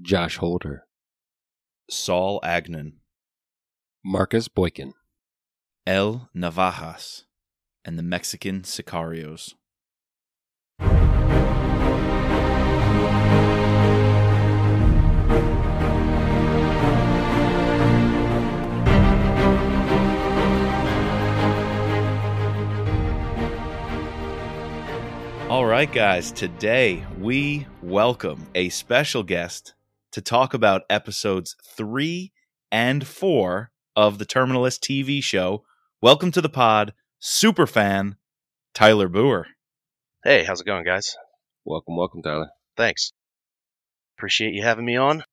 Josh Holder, Saul Agnon, Marcus Boykin, El Navajas, and the Mexican Sicarios. All right, guys, today we welcome a special guest to talk about episodes three and four of the Terminal List TV show. Welcome to the pod, super fan Tyler Booher. Hey, how's it going, guys? Welcome, welcome, Tyler. Thanks. Appreciate you having me on.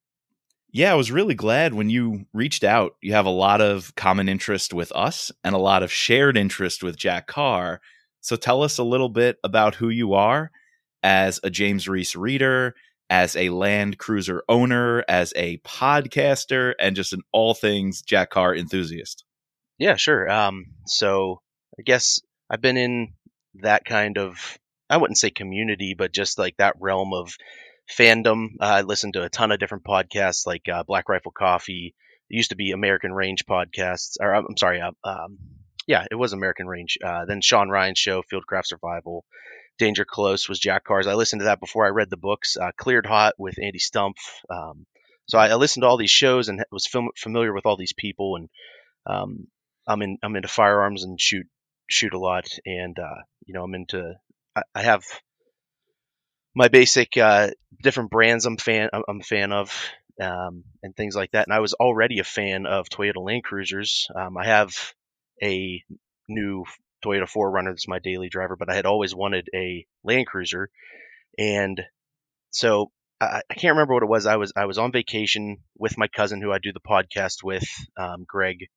Yeah, I was really glad when you reached out. You have a lot of common interest with us and a lot of shared interest with Jack Carr. So tell us a little bit about who you are as a James Reese reader, as a Land Cruiser owner, as a podcaster, and just an all things Jack Carr enthusiast. Yeah, sure. Um, so I guess I've been in that kind of I wouldn't say community, but just like that realm of fandom. Uh, I listen to a ton of different podcasts like uh, Black Rifle Coffee. It used to be American Range podcasts, or I'm sorry, uh, um, yeah, it was American Range. Uh, then Sean Ryan's show, Fieldcraft Survival. Danger Close was Jack Carr's. I listened to that before I read the books. Uh, Cleared Hot with Andy Stumpf. Um, so I, I, listened to all these shows and was fam- familiar with all these people. And um, I'm in I'm into firearms and shoot shoot a lot. And uh, you know I'm into I, I have my basic uh, different brands I'm fan I'm a fan of um, and things like that. And I was already a fan of Toyota Land Cruisers. Um, I have a new Toyota 4Runner that's my daily driver, but I had always wanted a Land Cruiser, and so I, I can't remember what it was. I was I was on vacation with my cousin who I do the podcast with, um, Greg,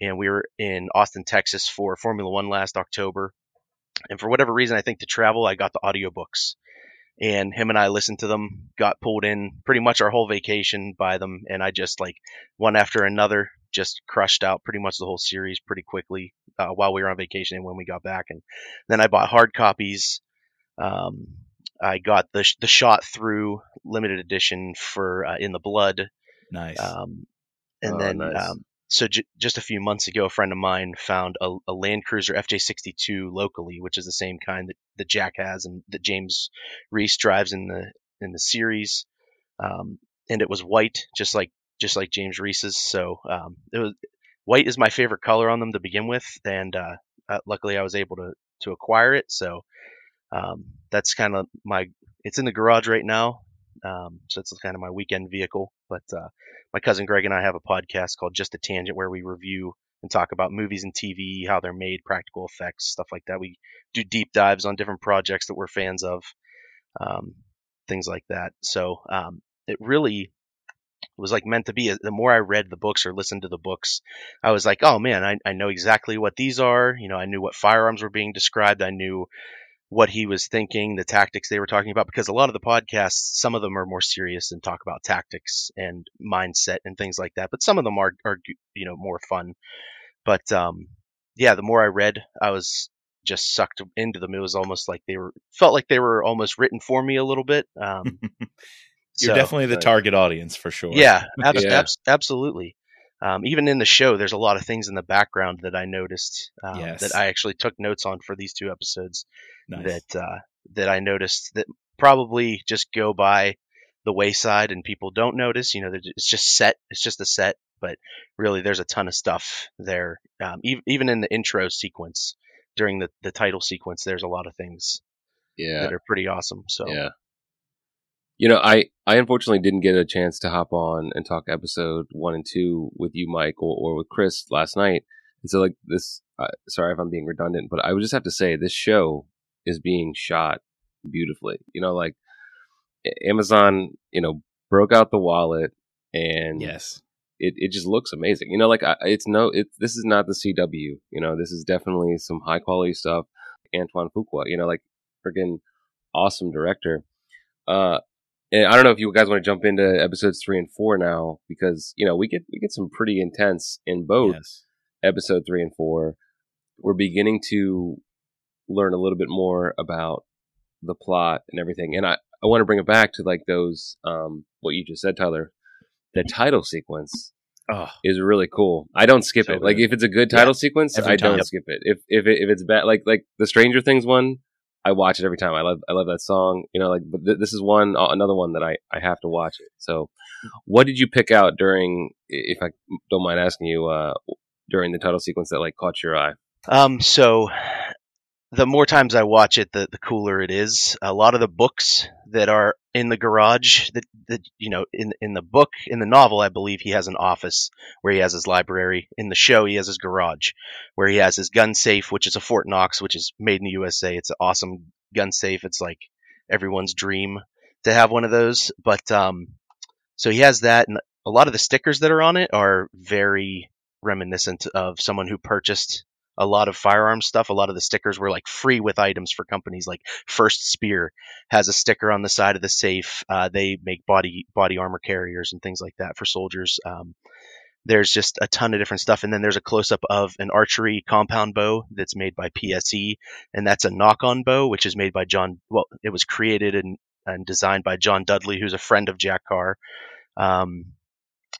and we were in Austin, Texas for Formula One last October. And for whatever reason, I think to travel, I got the audiobooks and him and I listened to them, got pulled in pretty much our whole vacation by them, and I just like one after another just crushed out pretty much the whole series pretty quickly uh, while we were on vacation and when we got back. And then I bought hard copies. Um, I got the the shot through limited edition for uh, In the Blood. Nice. Um, and Oh, then nice. um, so j- just a few months ago, a friend of mine found a, a Land Cruiser FJ62 locally, which is the same kind that, that Jack has and that James Reese drives in the in the series. Um, and it was white, just like just like James Reese's. So um, it was white is my favorite color on them to begin with, and uh, uh, luckily I was able to to acquire it. So um, that's kind of my. It's in the garage right now, um, so it's kind of my weekend vehicle. But uh, my cousin Greg and I have a podcast called Just a Tangent where we review and talk about movies and TV, how they're made, practical effects, stuff like that. We do deep dives on different projects that we're fans of, um, things like that. So um, it really was like meant to be. The more I read the books or listened to the books, I was like, oh man, I, I know exactly what these are. You know, I knew what firearms were being described. I knew what he was thinking, the tactics they were talking about, because a lot of the podcasts, some of them are more serious and talk about tactics and mindset and things like that. But some of them are, are you know, more fun. But um, yeah, the more I read, I was just sucked into them. It was almost like they were felt like they were almost written for me a little bit. Um, You're so- definitely the nice. target audience for sure. yeah, abs- Yeah. abs- absolutely. Um, even in the show, there's a lot of things in the background that I noticed um, Yes. that I actually took notes on for these two episodes Nice. that uh, that I noticed that probably just go by the wayside and people don't notice. You know, it's just set. It's just a set, but really, there's a ton of stuff there. Um, even even in the intro sequence during the the title sequence, there's a lot of things Yeah, that are pretty awesome. So yeah. You know, I I unfortunately didn't get a chance to hop on and talk episode one and two with you, Mike, or, or with Chris last night. And so, like this, uh, sorry if I'm being redundant, but I would just have to say this show is being shot beautifully. You know, like Amazon, you know, broke out the wallet and yes. it, it just looks amazing. You know, like I, it's no, it this is not the CW. You know, this is definitely some high quality stuff. Antoine Fuqua, you know, like friggin' awesome director. Uh, and I don't know if you guys want to jump into episodes three and four now because you know we get we get some pretty intense in both Yes. episode three and four. We're beginning to learn a little bit more about the plot and everything. And I, I want to bring it back to like those um, what you just said, Tyler. The title sequence Oh, is really cool. I don't skip So it. Like if it's a good title sequence, Every I don't time. skip it. If if it, if it's bad, like like the Stranger Things one, I watch it every time. I love I love that song. You know, like th- this is one another one that I I have to watch it. So, what did you pick out during? If I don't mind asking you, uh, during the title sequence that like caught your eye? Um, so the more times I watch it, the, the cooler it is. A lot of the books that are in the garage that, that you know in in the book in the novel, I believe he has an office where he has his library. In the show, he has his garage where he has his gun safe, which is a Fort Knox, which is made in the USA. It's an awesome gun safe. It's like everyone's dream to have one of those. But um, so he has that, and a lot of the stickers that are on it are very reminiscent of someone who purchased a lot of firearm stuff. A lot of the stickers were like free with items for companies like First Spear has a sticker on the side of the safe. Uh, they make body body armor carriers and things like that for soldiers. Um, there's just a ton of different stuff, and then there's a close up of an archery compound bow that's made by PSE, and that's a Nock On bow, which is made by John. Well, it was created and and designed by John Dudley, who's a friend of Jack Carr. Um,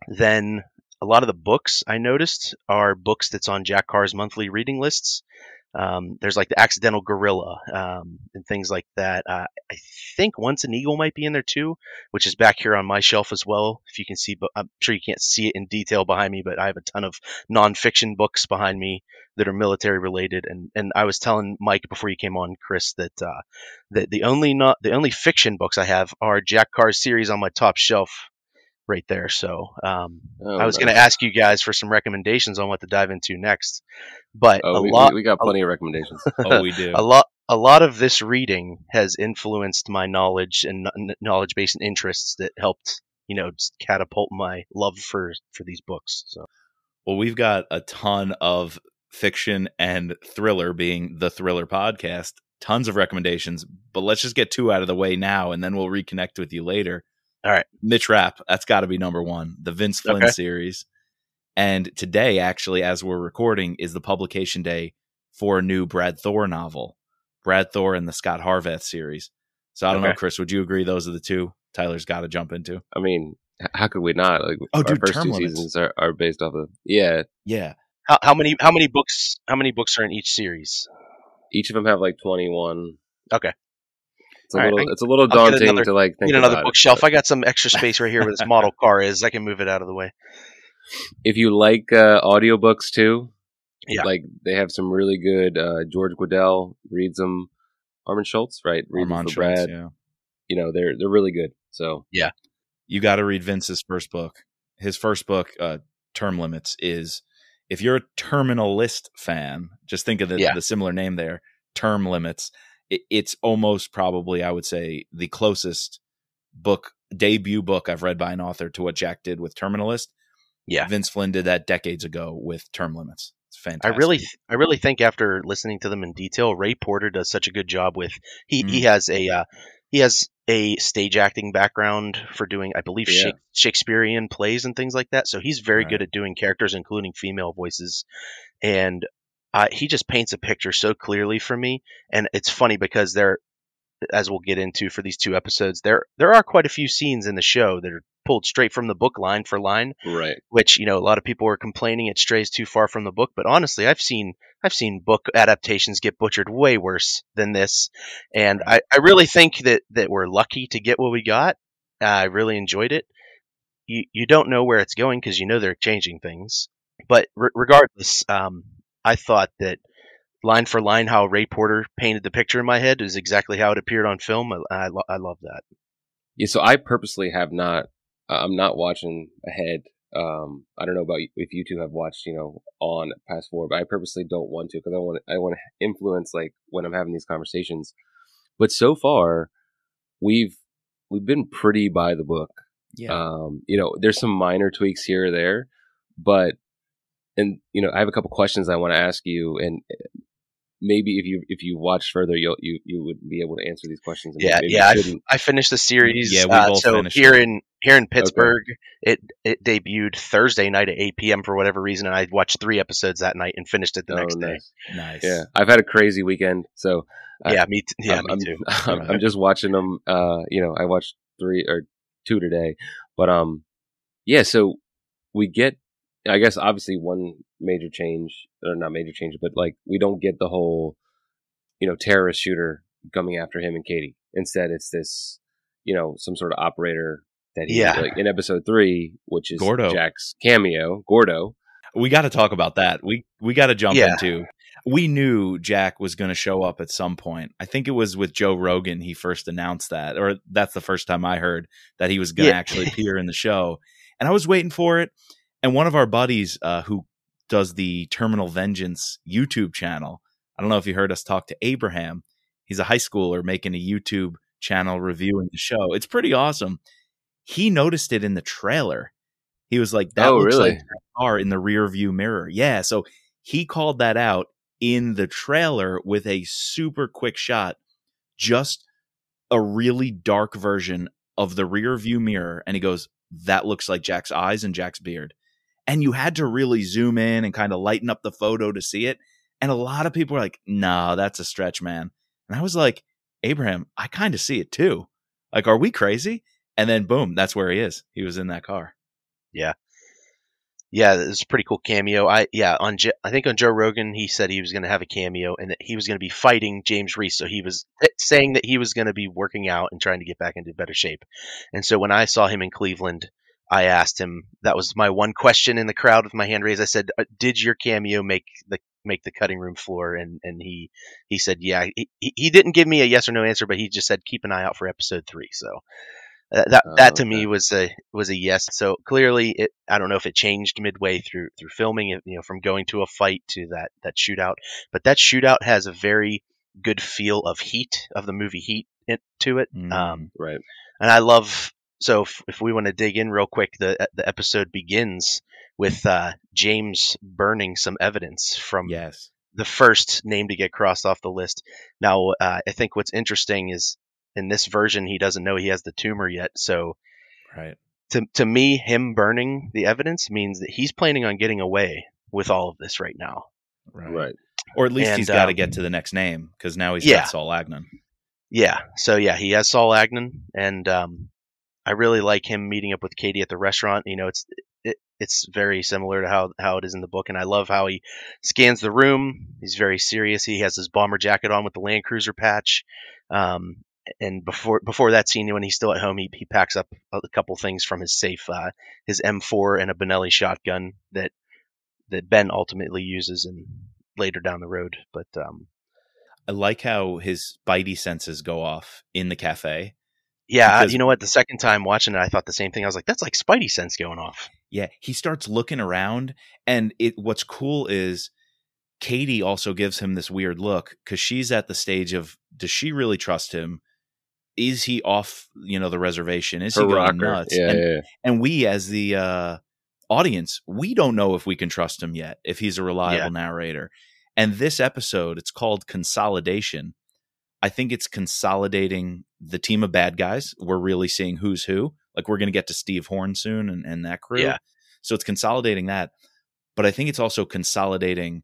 then a lot of the books I noticed are books that's on Jack Carr's monthly reading lists. Um, there's like the Accidental Guerrilla um, and things like that. Uh, I think Once an Eagle might be in there too, which is back here on my shelf as well. If you can see, but I'm sure you can't see it in detail behind me, but I have a ton of nonfiction books behind me that are military related. And and I was telling Mike before you came on, Chris, that uh, that the only not the only fiction books I have are Jack Carr's series on my top shelf right there. So um, Oh, I was going to ask you guys for some recommendations on what to dive into next, but Oh, a we, lot, we, we got plenty of recommendations. oh, we do. a lot, a lot of this reading has influenced my knowledge and knowledge base and interests that helped, you know, catapult my love for for these books. So Well, we've got a ton of fiction and thriller, being the thriller podcast, tons of recommendations. But let's just get two out of the way now, and then we'll reconnect with you later. All right. Mitch Rapp, that's got to be number one, the Vince Flynn Okay. series. And today, actually, as we're recording, is the publication day for a new Brad Thor novel, Brad Thor and the Scot Harvath series. So I don't know, Chris, would you agree those are the two Tyler's got to jump into? I mean, how could we not? Like, Oh, our dude, first two limits. seasons are, are based off of yeah. Yeah. how, how many how many books how many books are in each series? Each of them have like twenty one. Okay. It's a All right, little. I- it's a little daunting another- to like think Need another about it, bookshelf. but I got some extra space right here where this model car is. I can move it out of the way. if you like uh, audiobooks too, Yeah. like they have some really good. Uh, George Guidall reads them. Armand Schultz, right? Reads them Armand for Schultz, Brad. yeah. You know, they're they're really good. So yeah, you got to read Vince's first book. His first book, uh, Term Limits, is if you're a Terminal List fan, just think of the, Yeah. the similar name there, Term Limits. It, it's almost probably, I would say, the closest book debut book I've read by an author to what Jack did with Terminal List. Yeah. Vince Flynn did that decades ago with Term Limits. It's fantastic. I really, I really think after listening to them in detail, Ray Porter does such a good job with. He he has a uh, he has a stage acting background for doing, I believe, Yeah. Shakespearean plays and things like that. So he's very Right. good at doing characters, including female voices, and uh, he just paints a picture so clearly for me. And it's funny because there, as we'll get into for these two episodes, there there are quite a few scenes in the show that are pulled straight from the book line for line right. which you know a lot of people are complaining it strays too far from the book but honestly i've seen i've seen book adaptations get butchered way worse than this and i, I really think that that we're lucky to get what we got uh, i really enjoyed it you you don't know where it's going because you know they're changing things but re- regardless um, i thought that line for line how ray porter painted the picture in my head is exactly how it appeared on film i, I, lo- I love that Yeah, so I purposely have not. Uh, I'm not watching ahead. Um, I don't know about you- if you two have watched, you know, on past four, but I purposely don't want to because I want I want to influence like when I'm having these conversations. But so far, we've we've been pretty by the book. yeah. Um, you know, there's some minor tweaks here or there, but and you know, I have a couple questions I want to ask you, and uh, maybe if you if you watch further, you'll you you would be able to answer these questions. and Yeah, yeah. I, you f- shouldn't. I finished the series. Yeah, we uh, both so finished here it. in here in Pittsburgh, it it debuted Thursday night at 8 p.m. for whatever reason, and I watched three episodes that night and finished it the Oh, next day. nice. Nice. Yeah, I've had a crazy weekend, so I- Yeah, me. T- yeah, I'm, me I'm, too. I'm, I'm just watching them. Uh, you know, I watched three or two today, but um, yeah. So we get, I guess, obviously one major change, or not major change, but like we don't get the whole, you know, terrorist shooter coming after him and Katie. Instead, it's this, you know, some sort of operator that he, Yeah. like in episode three, which is Gordo. Jack's cameo, Gordo. we got to talk about that. We we got to jump Yeah. into. We knew Jack was going to show up at some point. I think it was with Joe Rogan he first announced that, or that's the first time I heard that he was going to Yeah. actually appear in the show. And I was waiting for it. And one of our buddies uh, who does the Terminal Vengeance YouTube channel, I don't know if you heard us talk to Abraham. He's a high schooler making a YouTube channel reviewing the show. It's pretty awesome. He noticed it in the trailer. He was like, "That Oh, looks really? like Jack Carr in the rear view mirror." Yeah, so he called that out in the trailer with a super quick shot, just a really dark version of the rear view mirror, and he goes, "That looks like Jack's eyes and Jack's beard." And you had to really zoom in and kind of lighten up the photo to see it. And a lot of people were like, "No, that's a stretch, man." And I was like, "Abraham, I kind of see it too. Like, are we crazy?" And then boom, that's where he is. He was in that car. Yeah, Yeah, it's a pretty cool cameo. I yeah on I think on Joe Rogan he said he was going to have a cameo and that he was going to be fighting James Reese. So he was eh, saying that he was going to be working out and trying to get back into better shape. And so when I saw him in Cleveland, I asked him. That was my one question in the crowd with my hand raised. I said, "Uh, "Did your cameo make the make the cutting room floor?" And and he he said, "Yeah." He, he- he didn't give me a yes or no answer, but he just said, "Keep an eye out for episode three. So. Uh, that Oh, that to okay. me was a was a yes. So clearly, it I don't know if it changed midway through through filming, you know, from going to a fight to that that shootout. But that shootout has a very good feel of Heat of the movie Heat in, to it. Mm. Um, Right. and I love. So if, if we want to dig in real quick, the the episode begins with uh, James burning some evidence from yes. the first name to get crossed off the list. Now, uh, I think what's interesting is in this version he doesn't know he has the tumor yet, so Right. to to me, him burning the evidence means that he's planning on getting away with all of this right now. Right. Right. Or at least And, he's got to um, get to the next name because now he's Yeah. got Saul Agnon. Yeah. So yeah, he has Saul Agnon, and um, I really like him meeting up with Katie at the restaurant. You know, it's it, it's very similar to how how it is in the book, and I love how he scans the room. He's very serious. He has his bomber jacket on with the Land Cruiser patch. Um, and before before that scene, when he's still at home, he, he packs up a couple things from his safe, uh, his M4 and a Benelli shotgun that that Ben ultimately uses and later down the road. But um, I like how his spidey senses go off in the cafe. Yeah, Because- you know what? The second time watching it, I thought the same thing. I was like, "That's like Spidey sense going off." Yeah, he starts looking around, and it. What's cool is Katie also gives him this weird look because she's at the stage of does she really trust him? Is he off, you know, the reservation? Is Her he going rocker. nuts? Yeah, and, yeah, yeah. and we, as the uh, audience, we don't know if we can trust him yet. If he's a reliable Yeah. narrator, and this episode, it's called Consolidation. I think it's consolidating the team of bad guys. We're really seeing who's who. Like we're going to get to Steve Horn soon and, and that crew. Yeah. So it's consolidating that. But I think it's also consolidating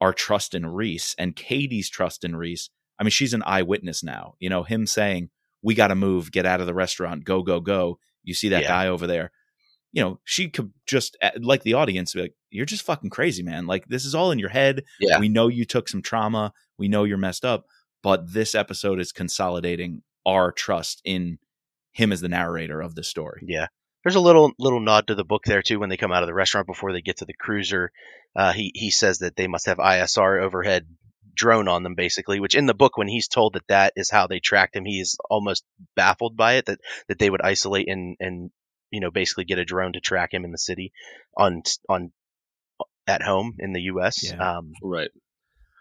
our trust in Reese and Katie's trust in Reese. I mean, she's an eyewitness now. You know, him saying, We got to move, get out of the restaurant, go, go, go. You see that Yeah. guy over there. You know, she could just, uh, like the audience, be like, You're just fucking crazy, man. Like, this is all in your head. Yeah. We know you took some trauma. We know you're messed up. But this episode is consolidating our trust in him as the narrator of the story. Yeah. There's a little little nod to the book there too. When they come out of the restaurant before they get to the cruiser, uh, he he says that they must have ISR overhead drone on them, basically. Which in the book, when he's told that that is how they tracked him, he is almost baffled by it. That that they would isolate and and you know basically get a drone to track him in the city on on at home in the U.S. Yeah. Um, Right.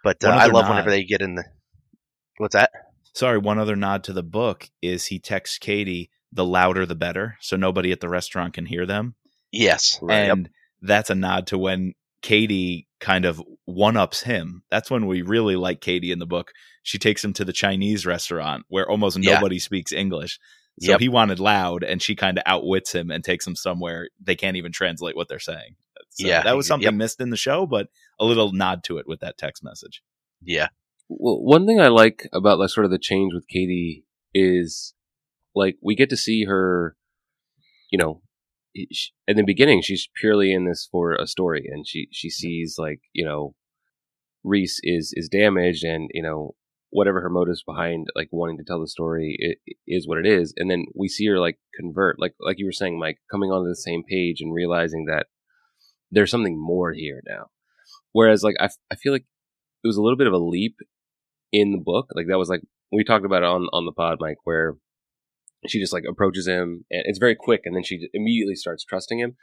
but uh, I love nod. whenever they get in the what's that? Sorry, one other nod to the book is he texts Katie, the louder the better, so nobody at the restaurant can hear them. Yes. Right. And that's a nod to when Katie kind of one ups him. That's when we really like Katie in the book. She takes him to the Chinese restaurant where almost Yeah. nobody speaks English. So Yep. he wanted loud, and she kind of outwits him and takes him somewhere they can't even translate what they're saying. So Yeah, that was something yep. missed in the show, but a little nod to it with that text message. Yeah. Well, one thing I like about like sort of the change with Katie is like we get to see her, you know, in the beginning she's purely in this for a story, and she she sees like you know, Reese is is damaged, and you know whatever her motives behind like wanting to tell the story it, is what it is, and then we see her like convert, like like you were saying, Mike, coming onto the same page and realizing that there's something more here now. Whereas like I, I feel like it was a little bit of a leap in the book. Like that was like we talked about it on on the pod, Mike, where she just like approaches him and it's very quick, and then she immediately starts trusting him.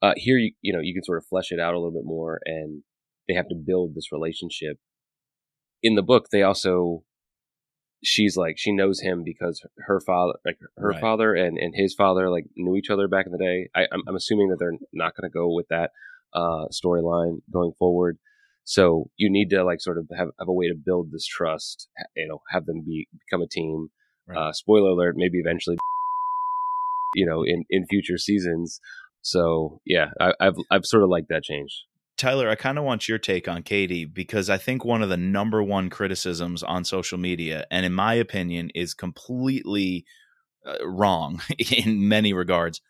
Uh, here, you you know, you can sort of flesh it out a little bit more, and they have to build this relationship. In the book, they also she's like she knows him because her father, like her Right. father and and his father, like knew each other back in the day. I, I'm, I'm assuming that they're not going to go with that uh, storyline going forward. So you need to like sort of have, have a way to build this trust. You know, have them be become a team. Right. Uh, spoiler alert: maybe eventually, you know, in in future seasons. So yeah, I, I've I've sort of liked that change. Tyler, I kind of want your take on Katie because I think one of the number one criticisms on social media, and in my opinion, is completely uh, wrong in many regards,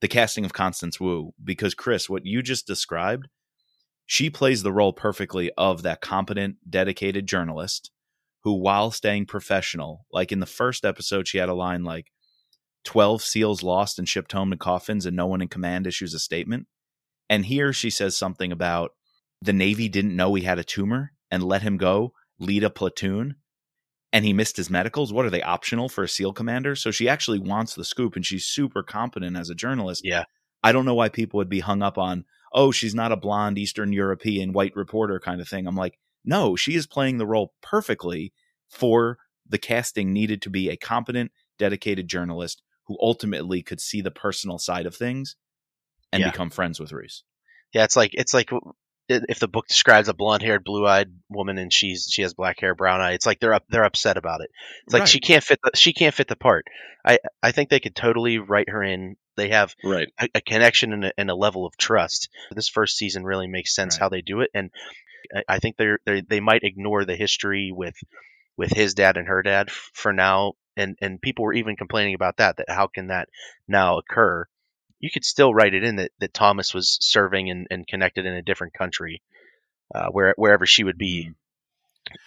the casting of Constance Wu. Because, Chris, what you just described, she plays the role perfectly of that competent, dedicated journalist who, while staying professional, like in the first episode, she had a line like, 12 SEALs lost and shipped home to coffins, and no one in command issues a statement. And here she says something about the Navy didn't know he had a tumor and let him go lead a platoon and he missed his medicals. What are they optional for a SEAL commander? So she actually wants the scoop and she's super competent as a journalist. Yeah. I don't know why people would be hung up on, oh, she's not a blonde Eastern European white reporter kind of thing. I'm like, no, she is playing the role perfectly for the casting needed to be a competent, dedicated journalist who ultimately could see the personal side of things and Yeah. become friends with Reese. Yeah, it's like it's like if the book describes a blonde-haired, blue-eyed woman and she's she has black hair, brown eye. It's like they're up they're upset about it. It's like Right. she can't fit the she can't fit the part. I I think they could totally write her in. They have Right. a, a connection and a, and a level of trust. This first season really makes sense Right. how they do it, and I, I think they're, they they might ignore the history with with his dad and her dad for now. And and people were even complaining about that. That how can that now occur? You could still write it in that, that Thomas was serving and, and connected in a different country, uh, where wherever she would be.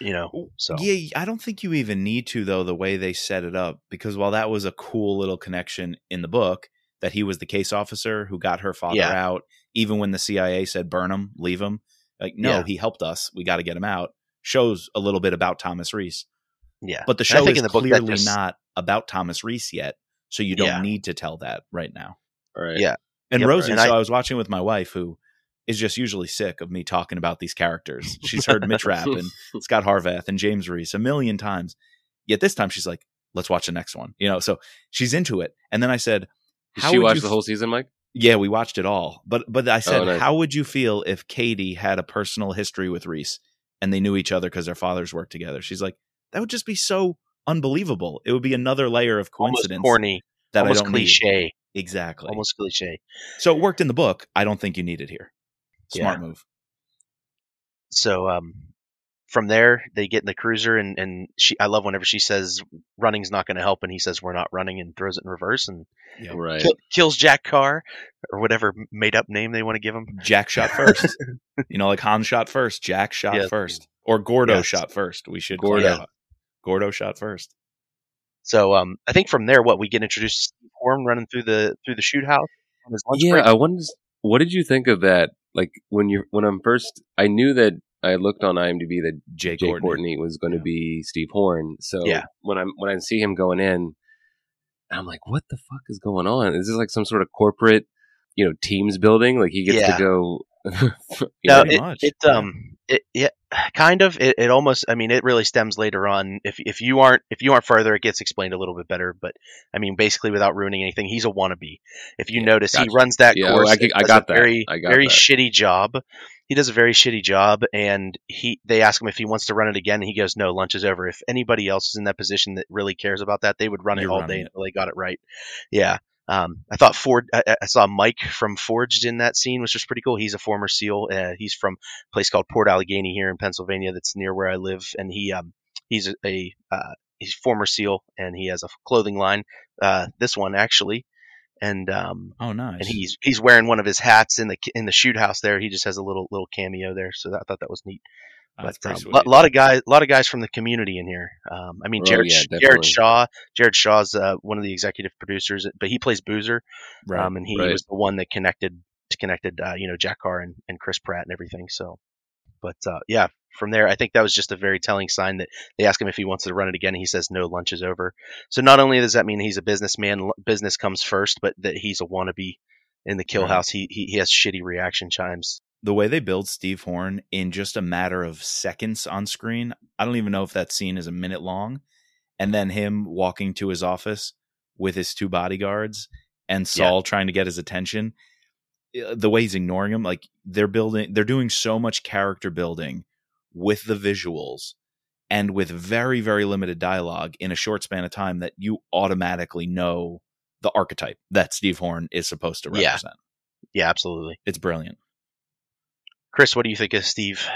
You know, so Yeah, I don't think you even need to though the way they set it up because while that was a cool little connection in the book that he was the case officer who got her father Yeah. out even when the CIA said burn him, leave him. Like no, Yeah. he helped us. We got to get him out. Shows a little bit about Thomas Reese. yeah. But the show is the clearly just- not about Thomas Reese yet, so you don't Yeah. need to tell that right now. Right. Yeah. And Yep, Rosie, and so I- I was watching with my wife who is just usually sick of me talking about these characters. She's heard Mitch Rapp and Scot Harvath and James Reese a million times. Yet this time she's like, let's watch the next one. You know, so she's into it. And then I said, Did How she would watch you the whole season, Mike? Yeah, we watched it all. But but I said, Oh, nice. how would you feel if Katie had a personal history with Reese and they knew each other because their fathers worked together? She's like, that would just be so unbelievable. It would be another layer of almost coincidence corny, that almost I don't cliche, need. Exactly. almost cliche. So it worked in the book. I don't think you need it here. Smart move. so um, from there they get in the cruiser and, and she I love whenever she says running's not going to help and he says we're not running and throws it in reverse and Yeah. Right. kill, kills Jack Carr or whatever made up name they want to give him. Jack shot first. you know, like Han shot first, Jack shot Yes. first, or Gordo Yes. shot first. We should Gordo. clarify. Gordo shot first. So um, I think from there what we get introduced to Steve Horn running through the through the shoot house on his lunch yeah, break. I wanted. To, what did you think of that? Like when you when I'm first, I knew that I looked on IMDb that Jake, Jake Courtney. Courtney was going to Yeah. be Steve Horn. So Yeah. when I'm when I see him going in, I'm like, what the fuck is going on? Is this like some sort of corporate, you know, teams building? Like he gets Yeah. to go. No, know, it, much, it um it yeah kind of it, it almost I mean it really stems later on if if you aren't if you aren't further it gets explained a little bit better but I mean basically without ruining anything he's a wannabe if you Yeah, notice he runs that Yeah, course I I got a that. very I got very that. shitty job he does a very shitty job, and he they ask him if he wants to run it again, and he goes, "No, lunch is over." If anybody else is in that position that really cares about that, they would run You're it all running day until they got it right. Yeah. Um, I thought Ford. I, I saw Mike from Forged in that scene, which was pretty cool. He's a former SEAL. Uh, he's from a place called Port Allegany here in Pennsylvania, that's near where I live, and he um, he's a, a uh, he's former SEAL, and he has a clothing line. Uh, this one actually, and um, Oh, nice. and he's he's wearing one of his hats in the in the shoot house there. He just has a little little cameo there, so that, I thought that was neat. That's But um, a sweet. lot of guys, a lot of guys from the community in here. Um, I mean, Oh, Jared yeah, Jared. Shaw, Jared Shaw's uh, one of the executive producers, but he plays Boozer, right. um, and he Right. was the one that connected connected uh, you know Jack Carr and, and Chris Pratt and everything. So, but uh, yeah, from there, I think that was just a very telling sign that they ask him if he wants to run it again. And he says no, lunch is over. So not only does that mean he's a businessman, business comes first, but that he's a wannabe in the kill Right. house. He, he he has shitty reaction chimes. the way they build Steve Horn in just a matter of seconds on screen, I don't even know if that scene is a minute long. And then him walking to his office with his two bodyguards and Yeah. Saul trying to get his attention. uh, The way he's ignoring him, like they're building, they're doing so much character building with the visuals and with very, very limited dialogue in a short span of time that you automatically know the archetype that Steve Horn is supposed to represent. Yeah, absolutely. It's brilliant. Chris, what do you think of Steve?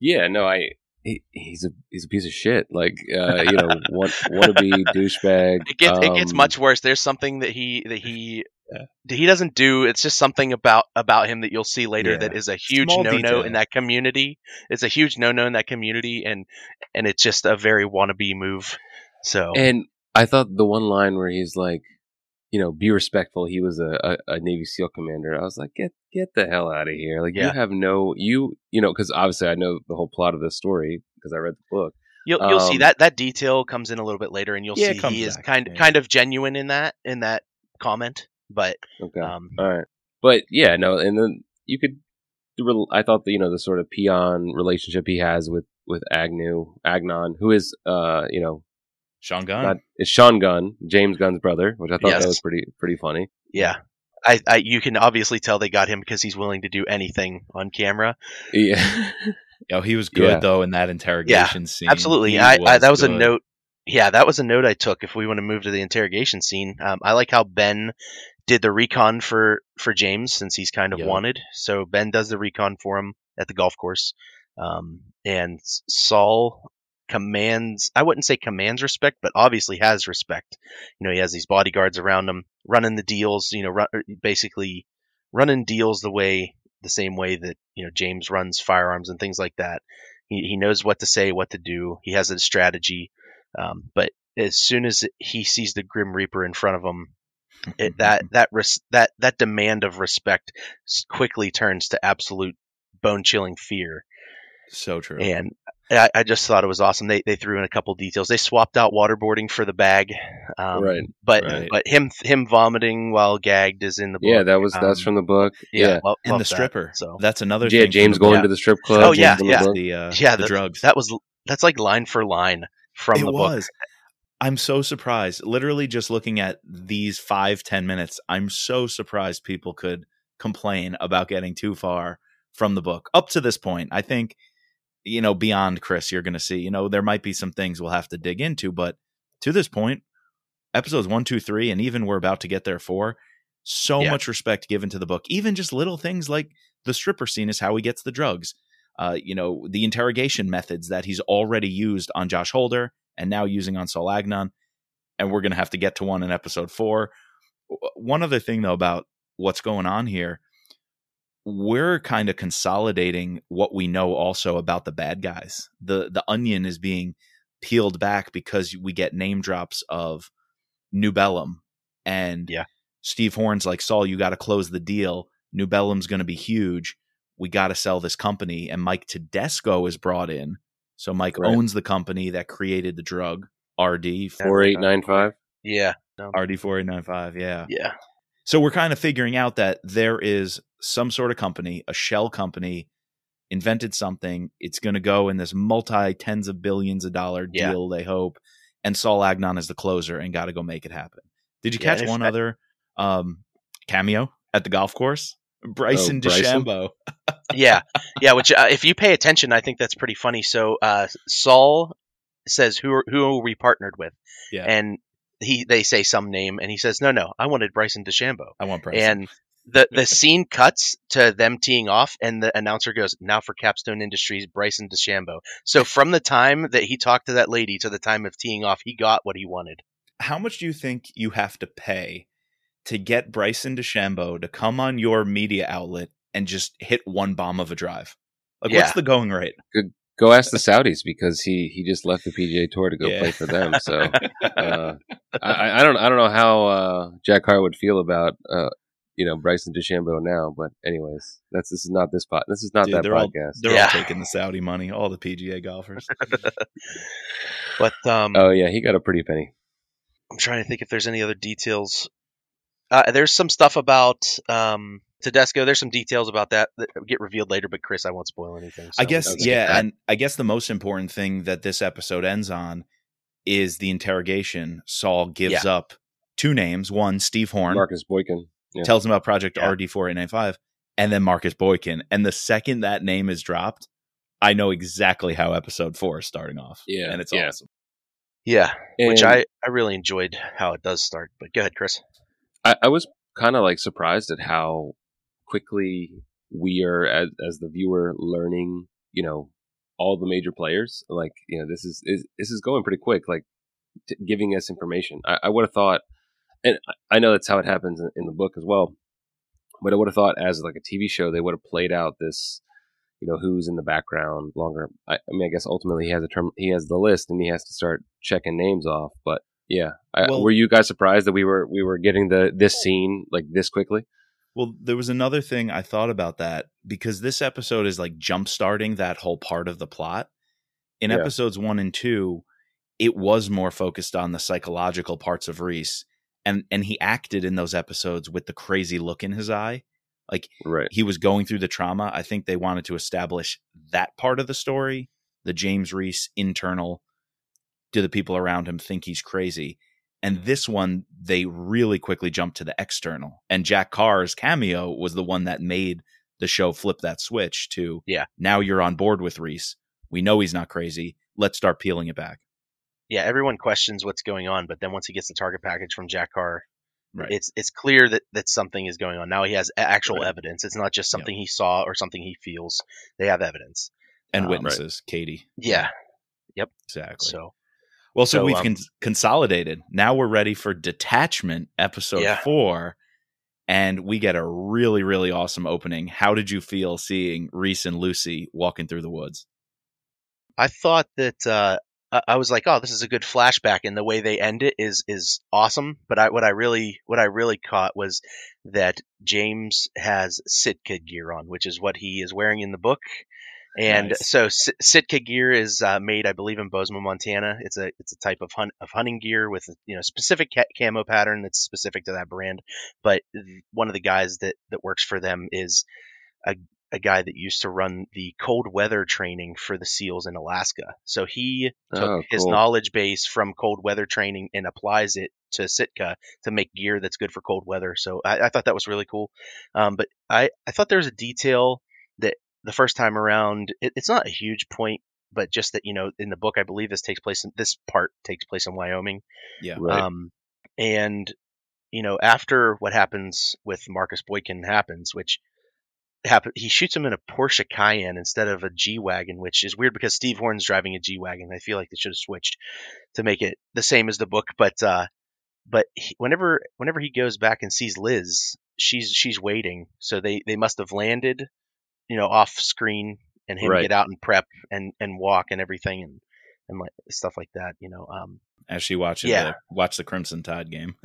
Yeah, no, I he, he's a he's a piece of shit. Like uh, you know, want wannabe douchebag. It gets it gets um, much worse. There's something that he that he Yeah. he doesn't do. It's just something about about him that you'll see later Yeah. that is a huge Small no no detail. in that community. It's a huge no no in that community, and and it's just a very wannabe move. So And I thought the one line where he's like, you know, be respectful. He was a, a, a Navy SEAL commander. I was like, get get the hell out of here. Like you have no you you know because obviously I know the whole plot of this story because I read the book. you'll you'll see um, that that detail comes in a little bit later, and you'll Yeah, see he is kind yeah. kind of genuine in that in that comment. But Okay, um, all right, but yeah, no, and then you could. I thought the you know the sort of peon relationship he has with with Agnew Agnon, who is uh you know Sean Gunn. not it's Sean Gunn, James Gunn's brother, which I thought Yes. that was pretty pretty funny. yeah. I, I, you can obviously tell they got him because he's willing to do anything on camera. Yeah, Oh, he was good Yeah. though in that interrogation scene. Absolutely. He I, I that was a note. Yeah, that was a note I took. If we want to move to the interrogation scene, um, I like how Ben did the recon for for James since he's kind of Yep. wanted. So Ben does the recon for him at the golf course, um, and Saul commands. I wouldn't say commands respect, but obviously has respect. You know, he has these bodyguards around him, running the deals. You know, run, er, basically running deals the way the same way that you know James runs firearms and things like that. He, he knows what to say, what to do. He has a strategy. Um, but as soon as he sees the Grim Reaper in front of him, it, that that res- that that demand of respect quickly turns to absolute bone chilling fear. so true. And I, I just thought it was awesome. They they threw in a couple details. They swapped out waterboarding for the bag. Um, Right, But right. but him him vomiting while gagged is in the book. yeah, that was that's Um, from the book. yeah, Yeah, lo- and love the that. stripper. So that's another. yeah, thing James going book. to the strip club. Oh, James yeah, in the yeah. the uh, yeah, the that- drugs. That was that's like line for line from it the book. I'm so surprised. Literally, just looking at these five ten minutes, I'm so surprised people could complain about getting too far from the book up to this point. I think, you know, beyond Chris, you're going to see. You know, there might be some things we'll have to dig into, but to this point, episodes one, two, three, and even we're about to get there four. So Yeah. much respect given to the book. Even just little things like the stripper scene is how he gets the drugs. Uh, you know, the interrogation methods that he's already used on Josh Holder and now using on Saul Agnon. And we're going to have to get to one in episode four. One other thing, though, about what's going on here, we're kind of consolidating what we know also about the bad guys. The the onion is being peeled back because we get name drops of Nubellum and Yeah. Steve Horn's like Saul, you got to close the deal. Nubellum's going to be huge. We got to sell this company, and Mike Tedesco is brought in. So Mike Right. owns the company that created the drug RD Four eight nine five. Yeah, RD four eight nine five. Yeah. yeah, So we're kind of figuring out that there is some sort of company, a shell company, invented something. It's going to go in this multi tens of billions of dollar Yeah. deal. They hope, and Saul Agnon is the closer and got to go make it happen. Did you Yeah, catch one other um, cameo at the golf course? Bryson Oh, Bryson? DeChambeau. yeah, yeah. Which, uh, if you pay attention, I think that's pretty funny. So uh, Saul says, "Who are, who are we partnered with?" Yeah. and he they say some name, and he says, "No, no, I wanted Bryson DeChambeau." I want Bryson. And the the scene cuts to them teeing off, and the announcer goes, "Now for Capstone Industries, Bryson DeChambeau." So from the time that he talked to that lady to the time of teeing off, he got what he wanted. How much do you think you have to pay to get Bryson DeChambeau to come on your media outlet and just hit one bomb of a drive? Like, Yeah. what's the going rate? Go ask the Saudis because he he just left the PGA Tour to go Yeah. play for them. So uh, I- I, I don't I don't know how uh, Jack Carr would feel about uh, you know Bryson DeChambeau now. But anyways, that's this is not this pot. This is not Dude, that they're all podcast. they're Yeah. all taking the Saudi money, all the PGA golfers. But um, oh yeah, he got a pretty penny. I'm trying to think if there's any other details. Uh, there's some stuff about um, Tedesco. There's some details about that that get revealed later, but Chris, I won't spoil anything. I guess yeah, and I guess the most important thing that this episode ends on is the interrogation. Saul gives up two names. One, Steve Horn, Marcus Boykin. Yeah. tells him about Project Yeah. RD4895, and then Marcus Boykin. And the second that name is dropped, I know exactly how episode four is starting off. Yeah, And it's yeah. awesome. yeah, which I I really enjoyed how it does start. But go ahead, Chris. I, I was kind of like surprised at how quickly we are as as the viewer learning, you know, all the major players. Like, you know, this is, is this is going pretty quick. Like, t- giving us information. I, I would have thought, and I- know that's how it happens in, in the book as well. But I would have thought, as like a TV show, they would have played out this, you know, who's in the background longer. I, I mean, I guess ultimately he has a term, he has the list, and he has to start checking names off. But yeah, I, Well- were you guys surprised that we were we were getting the this scene like this quickly? Well, there was another thing I thought about that because this episode is like jump starting that whole part of the plot. In Yeah. episodes one and two, it was more focused on the psychological parts of Reese. And and he acted in those episodes with the crazy look in his eye. Like Right. he was going through the trauma. I think they wanted to establish that part of the story, the James Reese internal. Do the people around him think he's crazy? And this one, they really quickly jumped to the external. And Jack Carr's cameo was the one that made the show flip that switch to, Yeah. now you're on board with Reese. We know he's not crazy. Let's start peeling it back. Yeah, everyone questions what's going on, but then once he gets the target package from Jack Carr, Right. it's it's clear that that something is going on. Now he has actual Right. evidence. It's not just something he saw or something he feels. They have evidence. and Um, witnesses, Katie. Yeah. Yep. Exactly. So Well, so, So, we've um, con- consolidated. Now we're ready for Detachment, episode Yeah. four, and we get a really, really awesome opening. How did you feel seeing Reese and Lucy walking through the woods? I thought that uh, I- I was like, oh, this is a good flashback, and the way they end it is is awesome. But I, what I really what I really caught was that James has Sitka gear on, which is what he is wearing in the book. And Nice. so Sitka gear is uh, made, I believe, in Bozeman, Montana. It's a it's a type of hunt of hunting gear with a you know specific ca- camo pattern that's specific to that brand. But one of the guys that that works for them is a a guy that used to run the cold weather training for the SEALs in Alaska. So he took Oh, his knowledge base from cold weather training and applies it to Sitka to make gear that's good for cold weather. So I, I thought that was really cool. Um, but I, I thought there was a detail that the first time around, it, it's not a huge point, but just that, you know, in the book, I believe this takes place in this part takes place in Wyoming. Yeah. Right. Um, and you know, after what happens with Marcus Boykin happens, which happen, he shoots him in a Porsche Cayenne instead of a G wagon, which is weird because Steve Horn's driving a G wagon. I feel like they should have switched to make it the same as the book, but uh, but he, whenever whenever he goes back and sees Liz, she's she's waiting. So they they must have landed, you know, off screen and him Right. get out and prep and and walk and everything and and like stuff like that. You know, um, As she watches Yeah. the, watch the Crimson Tide game.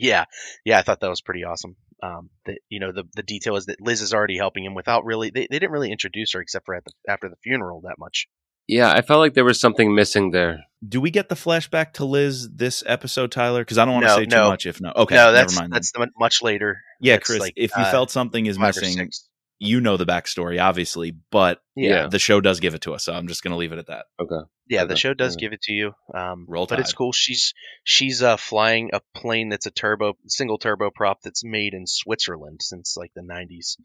Yeah, yeah, I thought that was pretty awesome. Um, that you know the the detail is that Liz is already helping him without really they, they didn't really introduce her except for at the after the funeral that much. Yeah, I felt like there was something missing there. Do we get the flashback to Liz this episode, Tyler? Because I don't want to No, say too no. much. If no, okay, no, that's never mind. that's the, much later. yeah, that's Chris. like, if you uh, felt something is Five or missing, six. You know the backstory, obviously, but Yeah. the show does give it to us. So I'm just going to leave it at that. Okay. Yeah, the show does yeah. give it to you. Um, Roll but it's cool. She's she's uh, flying a plane that's a turbo single turbo prop that's made in Switzerland since like the 90s.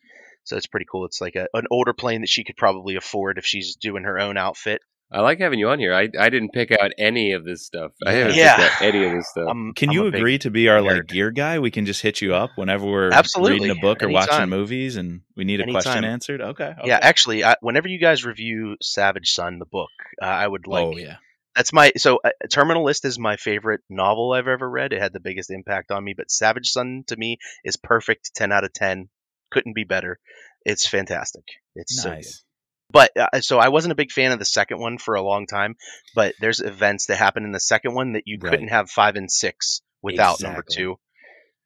So it's pretty cool. It's like a, an older plane that she could probably afford if she's doing her own outfit. I like having you on here. I I didn't pick out any of this stuff. I haven't Yeah. picked out any of this stuff. Um, Can I'm you agree to be our like gear guy? We can just hit you up whenever we're Absolutely. reading a book or watching movies, and we need a question answered. Okay. okay. Yeah, actually, I, whenever you guys review Savage Son, the book, uh, I would like. oh yeah. That's my so uh, Terminal List is my favorite novel I've ever read. It had the biggest impact on me, but Savage Son to me is perfect. Ten out of ten, couldn't be better. It's fantastic. It's so good. But uh, so I wasn't a big fan of the second one for a long time. But there's events that happen in the second one that you Right. couldn't have five and six without number two.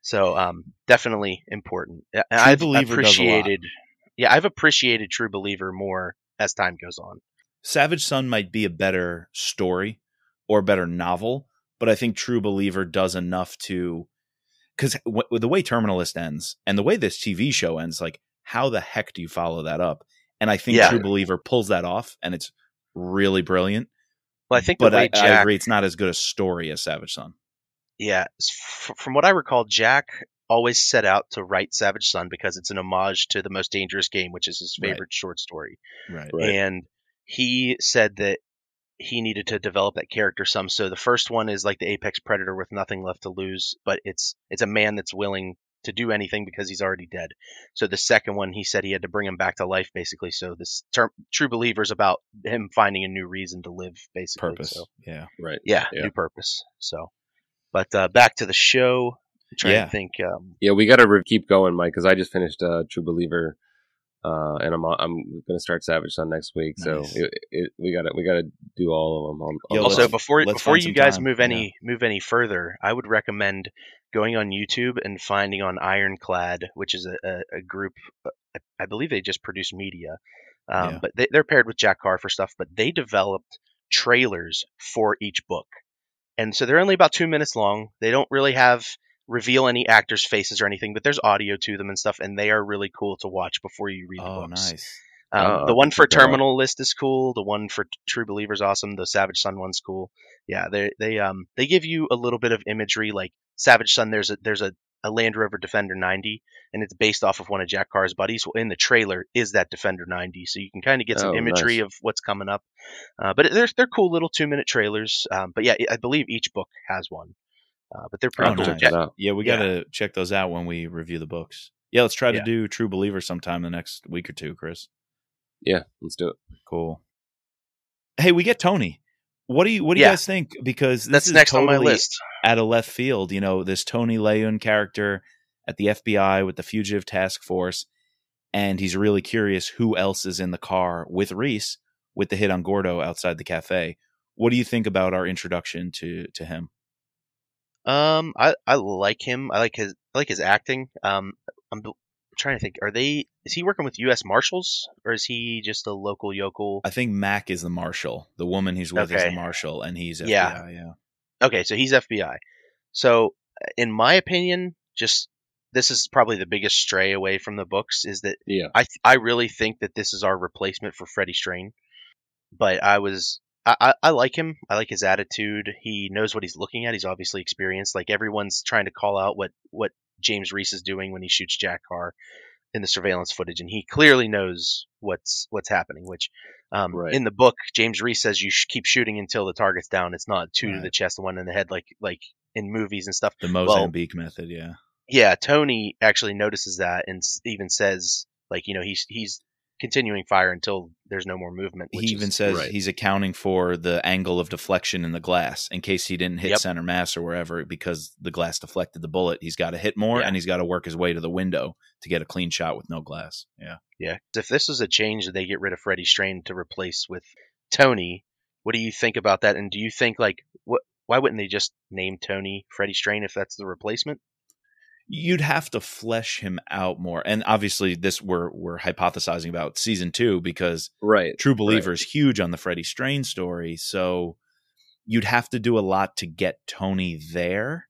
So um, definitely important. True I've Believer does a lot. appreciated. Yeah, I've appreciated True Believer more as time goes on. Savage Son might be a better story or better novel, but I think True Believer does enough to because w- the way Terminal List ends and the way this TV show ends, like how the heck do you follow that up? And I think Yeah. True Believer pulls that off, and it's really brilliant. Well, I think but the way I, Jack, I agree, it's not as good a story as Savage Son. yeah, from what I recall, Jack always set out to write Savage Son because it's an homage to the Most Dangerous Game, which is his Right. favorite short story. Right. Right. And he said that he needed to develop that character some. So the first one is like the apex predator with nothing left to lose, but it's it's a man that's willing to do anything because he's already dead. So the second one, he said he had to bring him back to life, basically. So this term, True Believer is about him finding a new reason to live, basically. Purpose. So Yeah. right. yeah, Yeah. new purpose. So, but uh, back to the show. I'm trying Yeah. to think. Um, Yeah, we got to re- keep going, Mike, because I just finished uh, True Believer, uh, and I'm I'm going to start Savage Son next week. So it, it, we got to we got to do all of them. On, on Yo, also, let's- before let's before you guys time. move Yeah. any move any further, I would recommend going on YouTube and finding on Ironclad, which is a, a, a group. uh, I, I believe they just produce media, um, Yeah. but they, they're paired with Jack Carr for stuff. But they developed trailers for each book, and so they're only about two minutes long. They don't really have reveal any actors' faces or anything, but there's audio to them and stuff, and they are really cool to watch before you read the Oh, books. nice. Um, Oh, the one for check that out. Terminal List is cool. The one for True Believers awesome. The Savage Son one's cool. Yeah, they they um they give you a little bit of imagery. Like Savage Son, there's a there's a, a Land Rover Defender 90, and it's based off of one of Jack Carr's buddies. Well, in the trailer is that Defender 90, so you can kind of get some Oh, imagery nice. of what's coming up. Uh, but they're they're cool little two minute trailers. Um, but yeah, I believe each book has one. Uh, but they're pretty Oh, cool. check nice. Jack- that out. Yeah, we got to check those out when we review the books. Yeah, let's try to Yeah. do True Believer sometime the next week or two, Chris. Yeah, let's do it. Cool. Hey, we get Tony. What do you What do you guys think? Because this That's is next on my list. Out of left field, you know, this Tony Layun character at the FBI with the Fugitive Task Force, and he's really curious who else is in the car with Reese with the hit on Gordo outside the cafe. What do you think about our introduction to to him? Um, I I like him. I like his I like his acting. Um, I'm trying to think. Are they? Is he working with U.S. Marshals or is he just a local yokel? I think Mac is the marshal. The woman he's with is Okay. the marshal, and he's FBI. Yeah. yeah. Okay, so he's FBI. So, in my opinion, just this is probably the biggest stray away from the books is that Yeah, I I really think that this is our replacement for Freddie Strain. But I was I, I, like him. I like his attitude. He knows what he's looking at. He's obviously experienced. Like everyone's trying to call out what what James Reese is doing when he shoots Jack Carr in the surveillance footage, and he clearly knows what's what's happening. Which um, Right. in the book, James Reese says you sh- keep shooting until the target's down. It's not two to the chest one in the head like like in movies and stuff. The Well- Mozambique method, yeah. Yeah, Tony actually notices that and even says like you know he's he's continuing fire until there's no more movement. Which He even is, says right. he's accounting for the angle of deflection in the glass in case he didn't hit Yep. center mass or wherever because the glass deflected the bullet. He's got to hit more Yeah. and he's got to work his way to the window to get a clean shot with no glass. Yeah. yeah. If this is a change that they get rid of Freddie Strain to replace with Tony, what do you think about that? And do you think like what? Why wouldn't they just name Tony Freddie Strain if that's the replacement? You'd have to flesh him out more. And obviously this we're we're hypothesizing about season 2 because right. True Believer is huge on the Freddie Strain story, so you'd have to do a lot to get Tony there.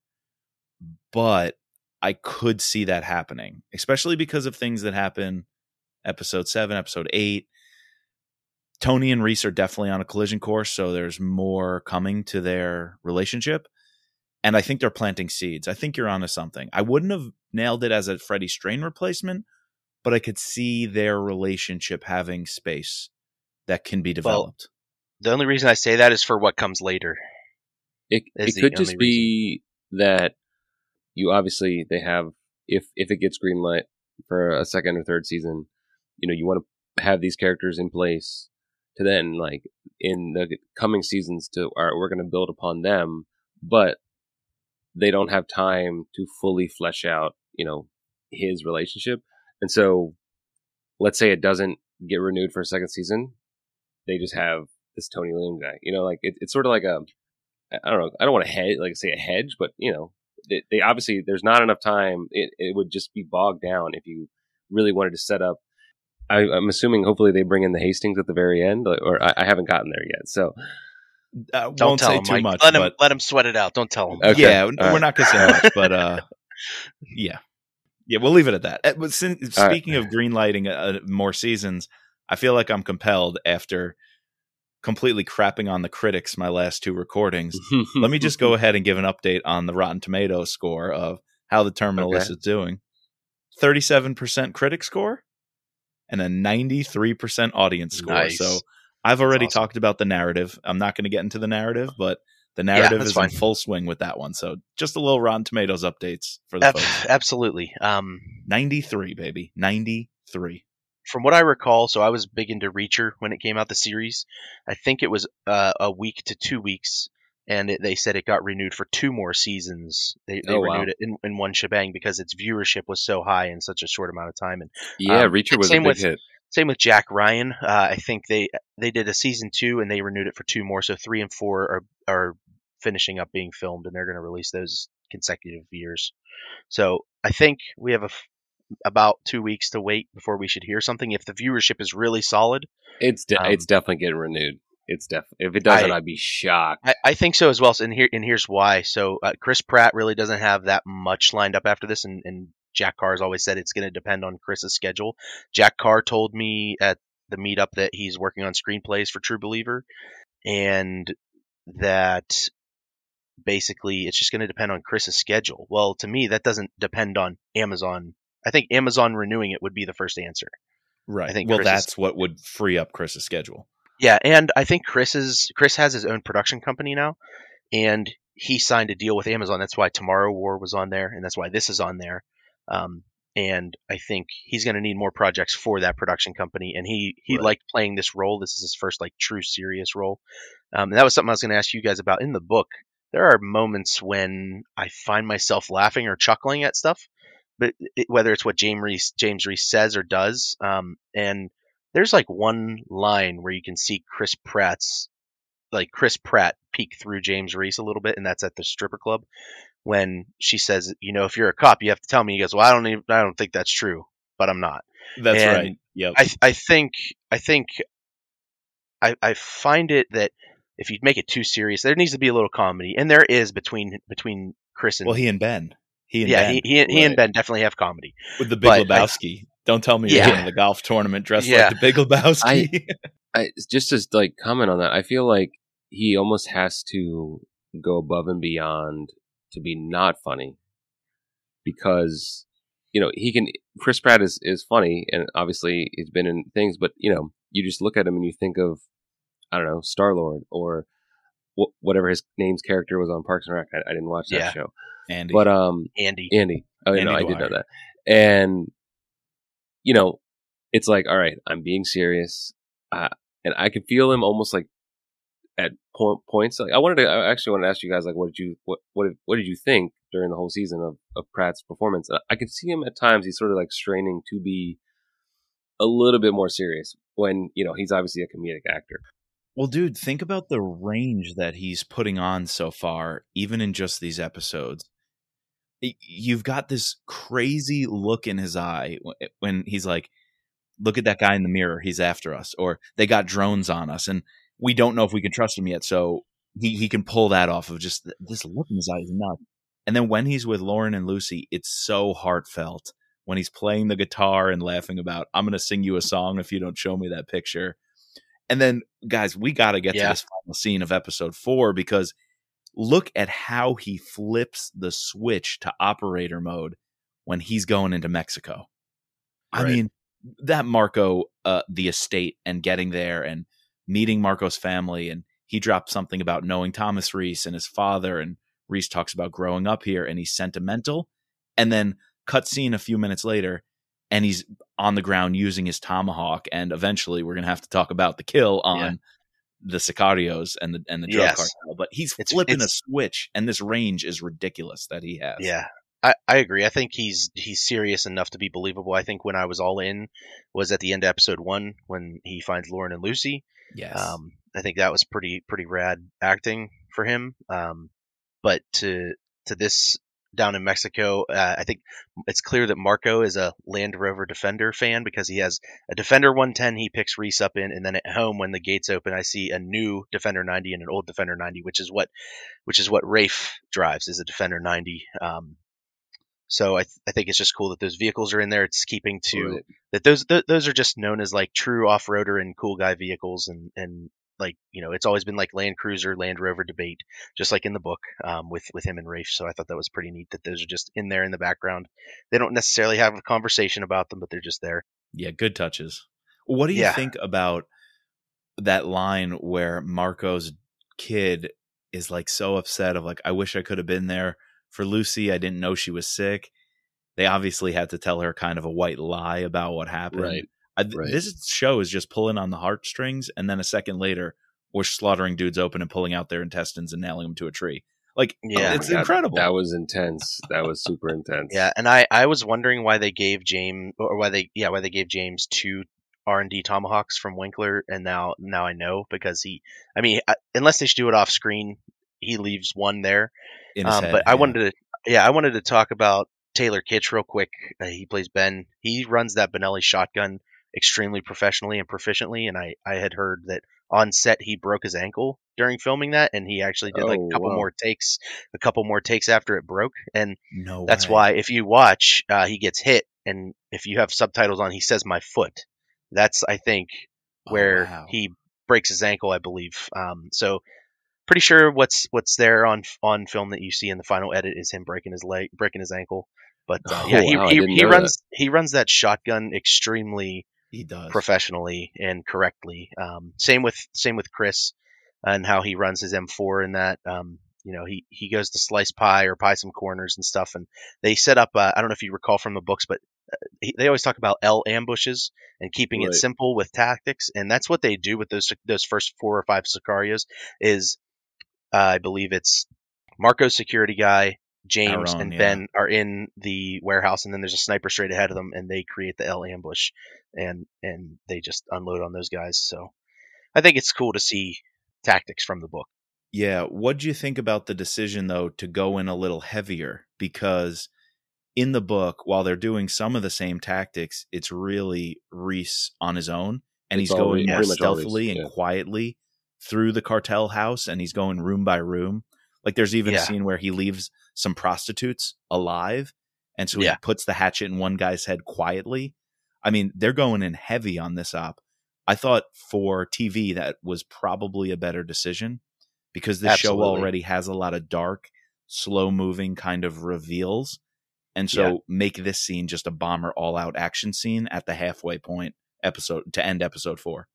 But I could see that happening, especially because of things that happen episode 7, episode 8. Tony and Reese are definitely on a collision course, so there's more coming to their relationship. And I think they're planting seeds. I think you're onto something. I wouldn't have nailed it as a Freddie Strain replacement, but I could see their relationship having space that can be developed. Well, the only reason I say that is for what comes later. It, it could just be that you obviously they have if if it gets greenlit for a second or third season, you know you want to have these characters in place to then like in the coming seasons to all right, we're going to build upon them, but they don't have time to fully flesh out you know his relationship, and so let's say it doesn't get renewed for a second season, they just have this Tony Layun guy. You know, like it, it's sort of like a I don't know. I don't want to hedge, like say a hedge, but you know, they, they obviously there's not enough time. It, it would just be bogged down if you really wanted to set up. I, am assuming hopefully they bring in the Hastings at the very end, or I, I haven't gotten there yet. So uh, don't tell him, too Mike. much. Let him let him sweat it out. Don't tell him. Okay. Yeah, we're right. not gonna say much, but uh, yeah, yeah, we'll leave it at that. Uh, but since, speaking right. of greenlighting uh, more seasons, I feel like I'm compelled after completely crapping on the critics my last two recordings. Let me just go ahead and give an update on the Rotten Tomatoes score of how the Terminal List okay. is doing. 37% critic score and a 93% audience score. Nice. So I've already awesome. talked about the narrative. I'm not going to get into the narrative, but the narrative yeah, is fine. in full swing with that one. So just a little Rotten Tomatoes updates for the Ab- folks. Absolutely. Um, 93, baby. 93 from what I recall, so I was big into Reacher when it came out the series. I think it was uh, a week to two weeks, and it, they said it got renewed for two more seasons. They, they oh, renewed wow. it in, in one shebang because its viewership was so high in such a short amount of time. And yeah, um, Reacher was a big with, hit. Same with Jack Ryan. Uh, I think they they did a season two and they renewed it for two more. So three and four are are finishing up being filmed, and they're going to release those consecutive years. So I think we have a about two weeks to wait before we should hear something. If the viewership is really solid, it's de- um, it's definitely getting renewed. It's definitely if it doesn't, I, would be shocked. I, I, think so as well. And here and here's why. So uh, Chris Pratt really doesn't have that much lined up after this, and, and Jack Carr has always said it's going to depend on Chris's schedule. Jack Carr told me at the meetup that he's working on screenplays for True Believer, and that basically it's just going to depend on Chris's schedule. Well, to me, that doesn't depend on Amazon I think Amazon renewing it would be the first answer. Right. I think well, Chris that's is, what would free up Chris's schedule. Yeah, and I think Chris is Chris has his own production company now, and he signed a deal with Amazon. That's why Tomorrow War was on there, and that's why this is on there. Um, and I think he's going to need more projects for that production company. And he he right. liked playing this role. This is his first like true serious role. Um, and that was something I was going to ask you guys about in the book. There are moments when I find myself laughing or chuckling at stuff but it, whether it's what James Reese, James Reese says or does. Um, and there's like one line where you can see Chris Pratt's like Chris Pratt peek through James Reese a little bit, and that's at the stripper club when she says, "You know, if you're a cop, you have to tell me." He goes, "Well, I don't even, I don't think that's true, but I'm not." That's and right. Yep. I I think I think I I find it that if you make it too serious, there needs to be a little comedy, and there is between between Chris and well, he and Ben. He and yeah, ben, he, he, right. he, and Ben definitely have comedy with the Big but Lebowski. I, Don't tell me yeah. you're in the golf tournament dressed yeah. like the Big Lebowski. I, I, just to like comment on that, I feel like he almost has to go above and beyond to be not funny because you know he can. Chris Pratt is is funny, and obviously he's been in things, but you know you just look at him and you think of I don't know Star Lord or wh- whatever his name's character was on Parks and Rec. I, I didn't watch that yeah. show Andy. But um, Andy. Andy. Oh, Andy no, I did know that. And you know, it's like, all right, I'm being serious, uh, and I can feel him almost like at point, points. Like I wanted to, I actually wanted to ask you guys, like, what did you, what, what, what did you think during the whole season of, of Pratt's performance? I could see him at times. He's sort of like straining to be a little bit more serious when you know he's obviously a comedic actor. Well, dude, think about the range that he's putting on so far, even in just these episodes you've got this crazy look in his eye eh, when he's like, look at that guy in the mirror. He's after us. Or they got drones on us and we don't know if we can trust him yet. So he, he can pull that off of just this look in his eyes. Nuts. And then when he's with Lauren and Lucy, it's so heartfelt when he's playing the guitar and laughing about, I'm going to sing you a song if you don't show me that picture. And then, guys, we got to get Yeah. to this final scene of episode four because look at how he flips the switch to operator mode when he's going into Mexico. I mean, that Marco, uh, the estate, and getting there and meeting Marco's family, and he dropped something about knowing Thomas Reese and his father, and Reese talks about growing up here, and he's sentimental, and then cut scene a few minutes later, and he's on the ground using his tomahawk, and eventually we're gonna have to talk about the kill on Yeah. the Sicarios and the and the drug Yes. cartel, but he's It's- flipping a switch, and this range is ridiculous that he has. Yeah. I, I agree. I think he's he's serious enough to be believable. I think when I was all in was at the end of episode one when he finds Lauren and Lucy. Yes. Um, I think that was pretty pretty rad acting for him. Um, but to to this down in Mexico, uh, I think it's clear that Marco is a Land Rover Defender fan because he has a Defender 110 he picks Reese up in, and then at home when the gates open, I see a new Defender 90 and an old Defender 90, which is what which is what Raife drives is a Defender 90. Um, so I, th- I think it's just cool that those vehicles are in there. It's keeping to Right. that those th- those are just known as like true off-roader and cool guy vehicles and and like you know it's always been like land cruiser land rover debate just like in the book um, with with him and raife so i thought that was pretty neat that those are just in there in the background they don't necessarily have a conversation about them but they're just there Yeah, good touches. What do you Yeah. think about that line where Marco's kid is like so upset of like, I wish I could have been there for Lucy. I didn't know she was sick. They obviously had to tell her kind of a white lie about what happened. Right. I, th- right. This show is just pulling on the heartstrings, and then a second later, we're slaughtering dudes open and pulling out their intestines and nailing them to a tree. Like, Yeah. Oh it's Oh my God, incredible. That was intense. That was super intense. yeah and i i was wondering why they gave james or why they yeah why they gave james two r&d tomahawks from winkler and now now i know because he i mean I, unless they should do it off screen he leaves one there Um, head, but I yeah. wanted to, yeah, I wanted to talk about Taylor Kitsch real quick. Uh, he plays Ben. He runs that Benelli shotgun extremely professionally and proficiently. And I, I had heard that on set he broke his ankle during filming that, and he actually did like Oh, a couple wow. more takes, a couple more takes after it broke. And No that's way. why if you watch, uh, he gets hit, and if you have subtitles on, he says "my foot." That's I think Oh, where wow. he breaks his ankle, I believe. Um, so pretty sure what's what's there on on film that you see in the final edit is him breaking his leg, breaking his ankle. But uh, Oh, yeah, he, wow, I he, he know runs he runs that shotgun extremely he does. professionally and correctly. Um, same with same with Chris and how he runs his M4 in that. Um, you know, he he goes to slice pie or pie some corners and stuff, and they set up. Uh, I don't know if you recall from the books, but uh, he, they always talk about L ambushes and keeping Right. it simple with tactics, and that's what they do with those those first four or five Sicarios. Is uh, I believe it's Marco's security guy, James, Aaron, and yeah. Ben are in the warehouse, and then there's a sniper straight ahead of them, and they create the L ambush, and and they just unload on those guys. So I think it's cool to see tactics from the book. Yeah. what do you think about the decision, though, to go in a little heavier? Because in the book, while they're doing some of the same tactics, it's really Reese on his own. And It's he's going Reese- more pretty much all stealthily and yeah. quietly through the cartel house, and he's going room by room. Like there's even a scene where he leaves some prostitutes alive. And so he puts the hatchet in one guy's head quietly. I mean, they're going in heavy on this op. I thought for TV that was probably a better decision because this show already has a lot of dark, slow moving kind of reveals. And so Yeah. make this scene just a bomber all out action scene at the halfway point episode to end episode four.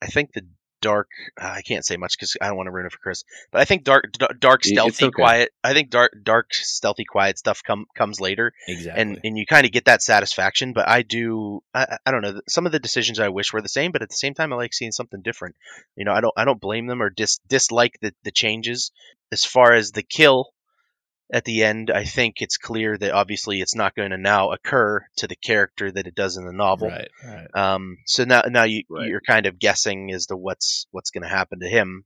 I think the dark. Uh, I can't say much because I don't want to ruin it for Chris. But I think dark, d- dark, stealthy, okay. quiet. I think dark, dark, stealthy, quiet stuff come comes later. Exactly. and and you kind of get that satisfaction. But I do, I, I- I don't know. Some of the decisions I wish were the same, but at the same time, I like seeing something different. You know, I don't I don't blame them or dis, dislike the the changes. As far as the kill at the end, I think it's clear that obviously it's not going to now occur to the character that it does in the novel. right, right. Um, so now now you Right. you're kind of guessing as to what's what's going to happen to him.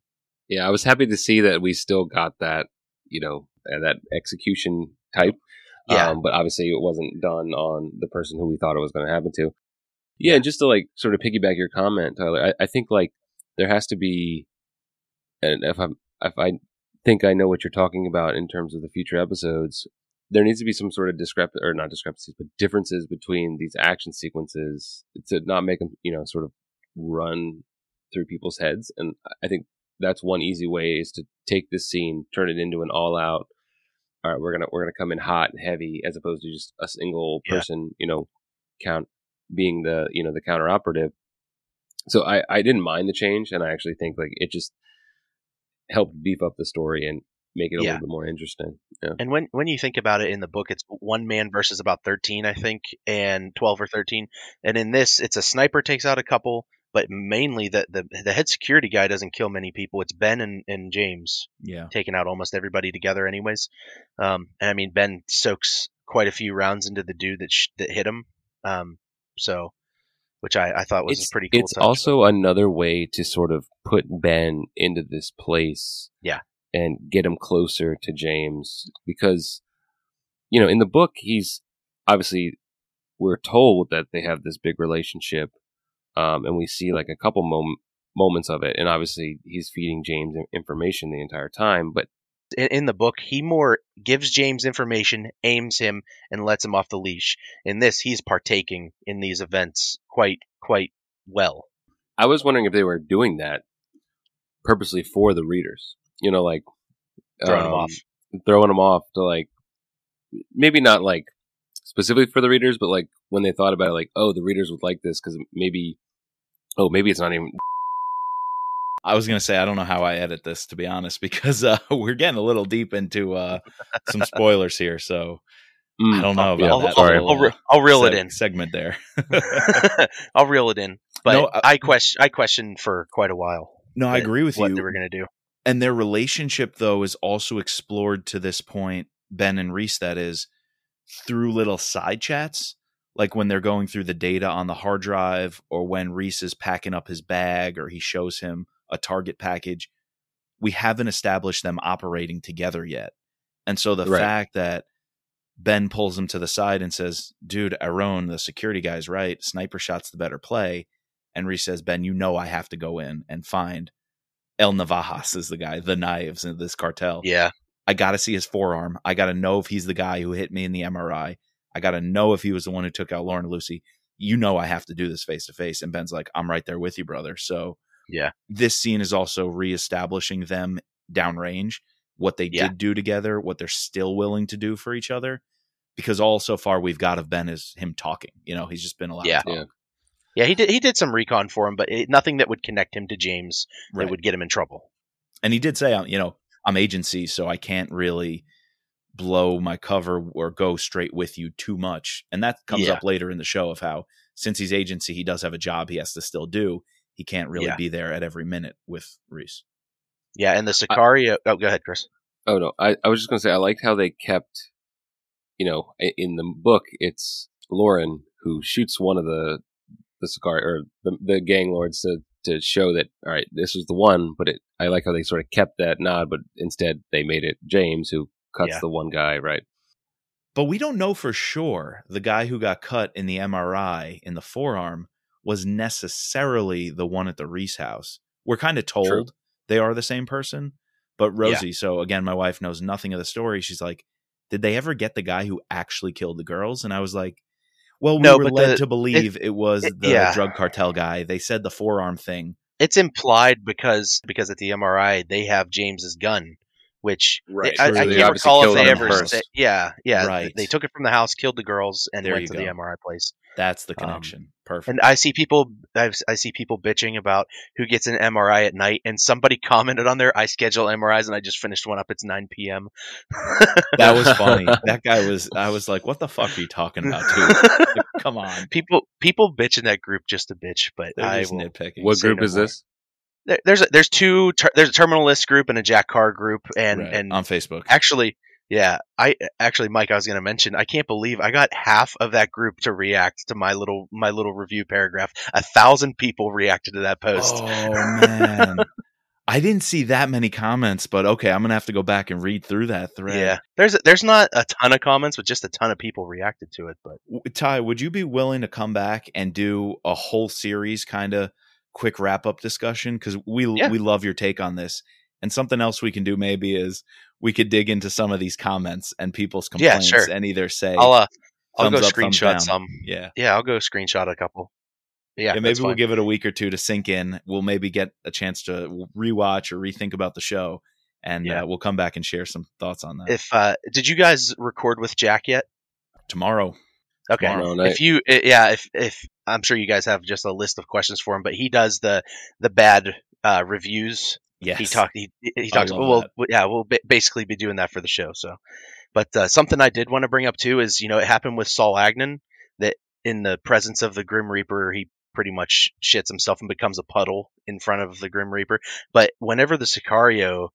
Yeah, I was happy to see that we still got that, you know, uh, that execution type. Yeah. Um, but obviously it wasn't done on the person who we thought it was going to happen to. Yeah, and just to like sort of piggyback your comment, Tyler, I, I think like there has to be, and if I'm, if I think I know what you're talking about in terms of the future episodes, there needs to be some sort of discrep or not discrepancies, but differences between these action sequences to not make them, you know, sort of run through people's heads, and I think that's one easy way is to take this scene, turn it into an all out. All right, we're gonna we're gonna come in hot and heavy, as opposed to just a single Yeah. person, you know, count being the you know the counter operative. So I I didn't mind the change, and I actually think like it just helped beef up the story and make it a Yeah. little bit more interesting. Yeah. And when when you think about it in the book, it's one man versus about thirteen, I think, and twelve or thirteen. And in this, it's a sniper takes out a couple, but mainly the the, the head security guy doesn't kill many people. It's Ben and, and James Yeah. taking out almost everybody together, anyways. Um, and I mean, Ben soaks quite a few rounds into the dude that sh- that hit him. Um, so, which I, I thought was it's a pretty cool. it's touch. also another way to sort of put Ben into this place. Yeah. And get him closer to James because, you know, in the book, he's obviously, we're told that they have this big relationship. Um, and we see like a couple mom- moments of it. And obviously, he's feeding James information the entire time. But in, the book, he more gives James information, aims him, and lets him off the leash. In this, he's partaking in these events quite quite well. I was wondering if they were doing that purposely for the readers. You know, like Throwing them um, off. throwing them off to like maybe not like specifically for the readers, but like when they thought about it, like oh, the readers would like this because maybe oh maybe it's not even I was gonna say I don't know how I edit this to be honest because uh, we're getting a little deep into uh, some spoilers here, so I don't know about I'll, that. I'll, little, I'll, re- I'll reel it in. segment there. I'll reel it in. But No, uh, I question I questioned for quite a while no, I agree with what you. they were going to do. and their relationship though is also explored to this point ben and reese that is through little side chats like when they're going through the data on the hard drive or when reese is packing up his bag or he shows him a target package we haven't established them operating together yet and so the Right. fact that ben pulls him to the side and says dude aaron the security guy's right sniper shot's the better play and reese says ben you know i have to go in and find El Navajas is the guy, the knives in this cartel. Yeah, I got to see his forearm. I got to know if he's the guy who hit me in the MRI. I got to know if he was the one who took out Lauren and Lucy. You know, I have to do this face to face. And Ben's like, I'm right there with you, brother. So, Yeah. this scene is also reestablishing them downrange, what they Yeah. did do together, what they're still willing to do for each other. Because all so far we've got of Ben is him talking. You know, he's just been allowed Yeah. to talk. Yeah. yeah. He did he did some recon for him, but it, nothing that would connect him to James Right. that would get him in trouble. and he did say, um, you know, I'm agency, so I can't really blow my cover or go straight with you too much. And that comes Yeah. up later in the show of how, since he's agency, he does have a job he has to still do. He can't really Yeah. be there at every minute with Reese. Yeah, and the Sicario. oh, go ahead, Chris. oh no I, I was just gonna say I liked how they kept you know in the book it's Lauren who shoots one of the the Sicario or the, the gang lords to to show that all right this was the one but it I like how they sort of kept that nod but instead they made it James who cuts Yeah. the one guy right But we don't know for sure the guy who got cut in the MRI in the forearm was necessarily the one at the Reese house. We're kind of told True. they are the same person. But Rosie, so again, my wife knows nothing of the story. She's like, did they ever get the guy who actually killed the girls? And I was like, well, we No, were led the- to believe it, was it- the yeah. drug cartel guy. They said the forearm thing. It's implied because because at the MRI they have James's gun, which Right. I, So I can't recall if they ever. first. Say, yeah, yeah. Right. They took it from the house, killed the girls, and There went you to the. MRI place. That's the Um, connection. Perfect. And I see people, I've, I see people bitching about who gets an MRI at night, and somebody commented on there. I schedule MRIs, and I just finished one up. It's 9 p.m. that was funny. that guy was. I was like, what the fuck are you talking about, dude? Come on. people, people bitch in that group just to bitch, but They're I just will. nitpicking. what group no is more. this There, there's a, there's two. Ter, there's a Terminal List group and a Jack Carr group, and Right, and on Facebook. actually yeah i actually mike i was going to mention i can't believe i got half of that group to react to my little my little review paragraph a thousand people reacted to that post Oh man. I didn't see that many comments, but okay, I'm gonna have to go back and read through that thread. yeah there's there's not a ton of comments but just a ton of people reacted to it but Ty, would you be willing to come back and do a whole series kind of quick wrap up discussion? Because we Yeah. we love your take on this. And something else we can do maybe is we could dig into some of these comments and people's Yeah, complaints sure. and either say i'll uh i'll go up, screenshot some yeah. yeah i'll go screenshot a couple Yeah, And maybe we'll give it a week or two to sink in. We'll maybe get a chance to rewatch or rethink about the show, and Yeah. uh, we'll come back and share some thoughts on that If uh, did you guys record with Jack yet? tomorrow. Okay. Tomorrow. If you, yeah, if if I'm sure you guys have just a list of questions for him, but he does the the bad uh, reviews. Yes, He talked. He, he talks. Well, that. yeah, we'll ba- basically be doing that for the show. So, but uh, something I did want to bring up too is you know it happened with Saul Agnon that in the presence of the Grim Reaper he pretty much shits himself and becomes a puddle in front of the Grim Reaper. But whenever the Sicario,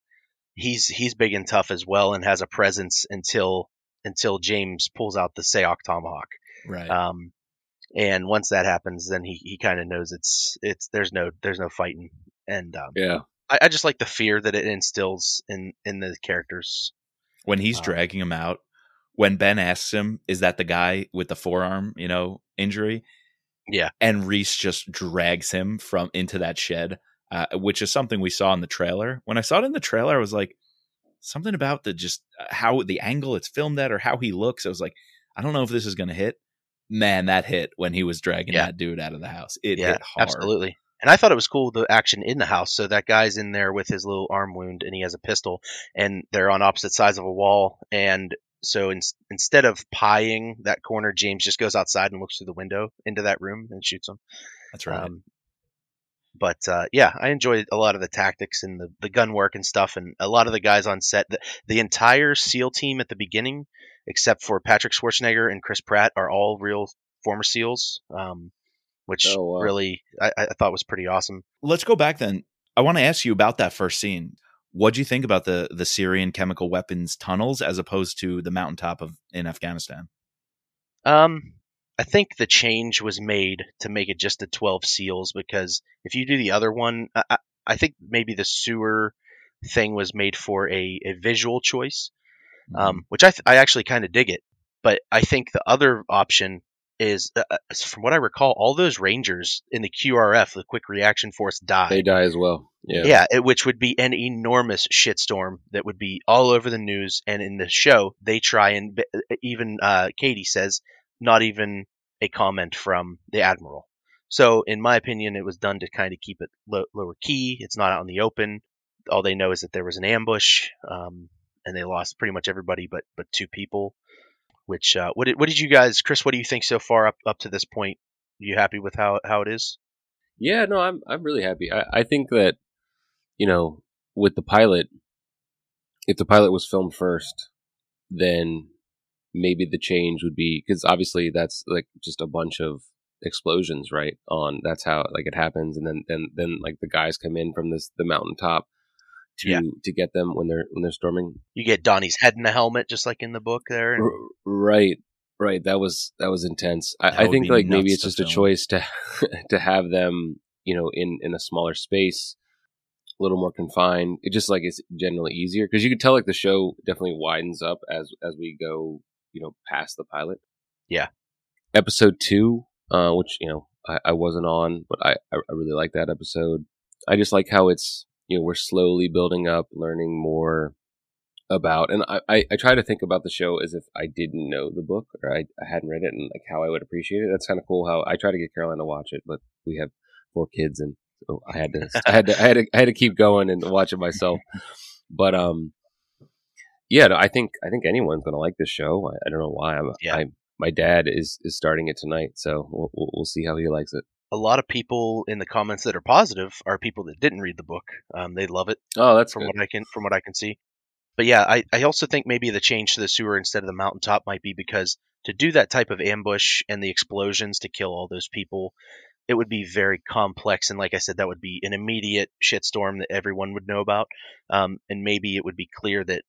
he's he's big and tough as well and has a presence until until James pulls out the Sayoc Tomahawk. right. Um, and once that happens, then he, he kind of knows it's it's there's no there's no fighting, and um, Yeah. I, I just like the fear that it instills in in the characters. when he's uh, dragging him out, when Ben asks him, "Is that the guy with the forearm, you know, injury?" Yeah. and Reese just drags him from into that shed, uh, which is something we saw in the trailer. When I saw it in the trailer, I was like, something about the just uh, how the angle it's filmed at or how he looks. I was like, I don't know if this is going to hit. Man, that hit when he was dragging Yeah. that dude out of the house. It yeah, hit hard. absolutely. And I thought it was cool the action in the house. So that guy's in there with his little arm wound, and he has a pistol, and they're on opposite sides of a wall. And so in, instead of pieing that corner, James just goes outside and looks through the window into that room and shoots him. That's right. Um, but uh, yeah, I enjoyed a lot of the tactics and the, the gun work and stuff, and a lot of the guys on set. The, the entire SEAL team at the beginning, except for Patrick Schwarzenegger and Chris Pratt, are all real former SEALs, um, which Oh, wow. really I, I thought was pretty awesome. Let's go back then. I want to ask you about that first scene. What do you think about the the Syrian chemical weapons tunnels as opposed to the mountaintop of in Afghanistan? Um, I think the change was made to make it just the 12 SEALs because if you do the other one, I, I, think maybe the sewer thing was made for a, a visual choice. um, which I, th- I actually kind of dig it. But I think the other option is, uh, uh, from what I recall, all those Rangers in the QRF, the Quick Reaction Force, die. They die as well. Yeah. Yeah, it, which would be an enormous shitstorm that would be all over the news. And in the show, they try and even uh, Katie says not even a comment from the admiral. So, in my opinion, it was done to kind of keep it low, lower key. It's not out in the open. All they know is that there was an ambush, um, and they lost pretty much everybody but but two people. Which uh, what did what did you guys, Chris? What do you think so far up up to this point? Are you happy with how how it is? Yeah, no, I'm I'm really happy. I, I think that you know with the pilot, if the pilot was filmed first, then maybe the change would be because obviously that's like just a bunch of explosions, right? On that's how like it happens, and then then then like the guys come in from this the mountaintop to Yeah. to get them when they're when they're storming. You get Donnie's head in the helmet, just like in the book there. and- right, right. That was that was intense. That I, I think like maybe it's just a choice to to have them, you know, in in a smaller space, a little more confined. It just like it's generally easier because you can tell like the show definitely widens up as as we go, you know, past the pilot. Yeah. Episode two, uh, which you know I, I wasn't on, but I I really like that episode. I just like how it's you know we're slowly building up, learning more about and I, I, I try to think about the show as if I didn't know the book or I, I hadn't read it and like how I would appreciate it. That's kind of cool how I try to get Caroline to watch it, but we have four kids and so I had to I had to I had to I had to keep going and watch it myself. But um yeah, I think I think anyone's gonna like this show. I, I don't know why. I'm, Yeah. I my dad is is starting it tonight, so we'll, we'll we'll see how he likes it. a lot of people in the comments that are positive are people that didn't read the book. Um, they love it Oh, that's from good. what I can from what I can see. But yeah, I, I also think maybe the change to the sewer instead of the mountaintop might be because to do that type of ambush and the explosions to kill all those people, it would be very complex. And like I said, that would be an immediate shitstorm that everyone would know about. Um, and maybe it would be clear that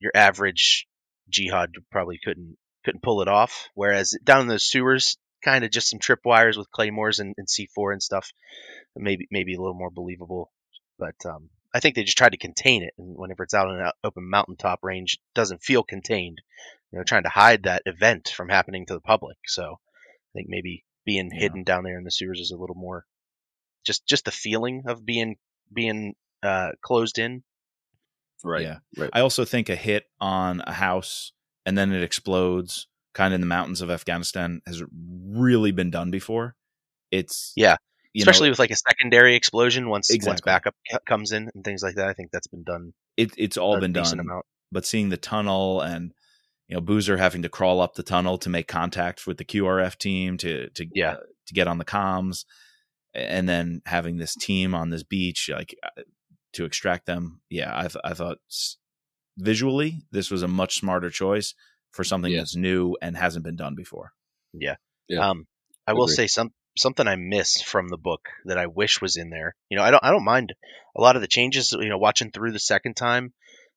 your average jihad probably couldn't couldn't pull it off. Whereas down in those sewers, kind of just some tripwires with claymores and, and C4 and stuff, maybe maybe a little more believable. But um, I think they just tried to contain it, and whenever it's out in an open mountaintop range, it doesn't feel contained. You know, trying to hide that event from happening to the public. So I think maybe being Yeah. hidden down there in the sewers is a little more just just the feeling of being being uh, closed in. Right. Yeah. Right. I also think a hit on a house and then it explodes kind of in the mountains of Afghanistan has really been done before. It's Yeah. you know, especially with like a secondary explosion once once backup c- comes in and things like that. I think that's been done. it, it's all been done. amount. But seeing the tunnel and you know Boozer having to crawl up the tunnel to make contact with the QRF team to to Yeah. uh, to get on the comms, and then having this team on this beach like uh, to extract them. Yeah, I th- I thought visually this was a much smarter choice for something Yeah. that's new and hasn't been done before. Yeah. Um, I will Agreed. say some something I miss from the book that I wish was in there. You know, I don't I don't mind a lot of the changes. You know, watching through the second time,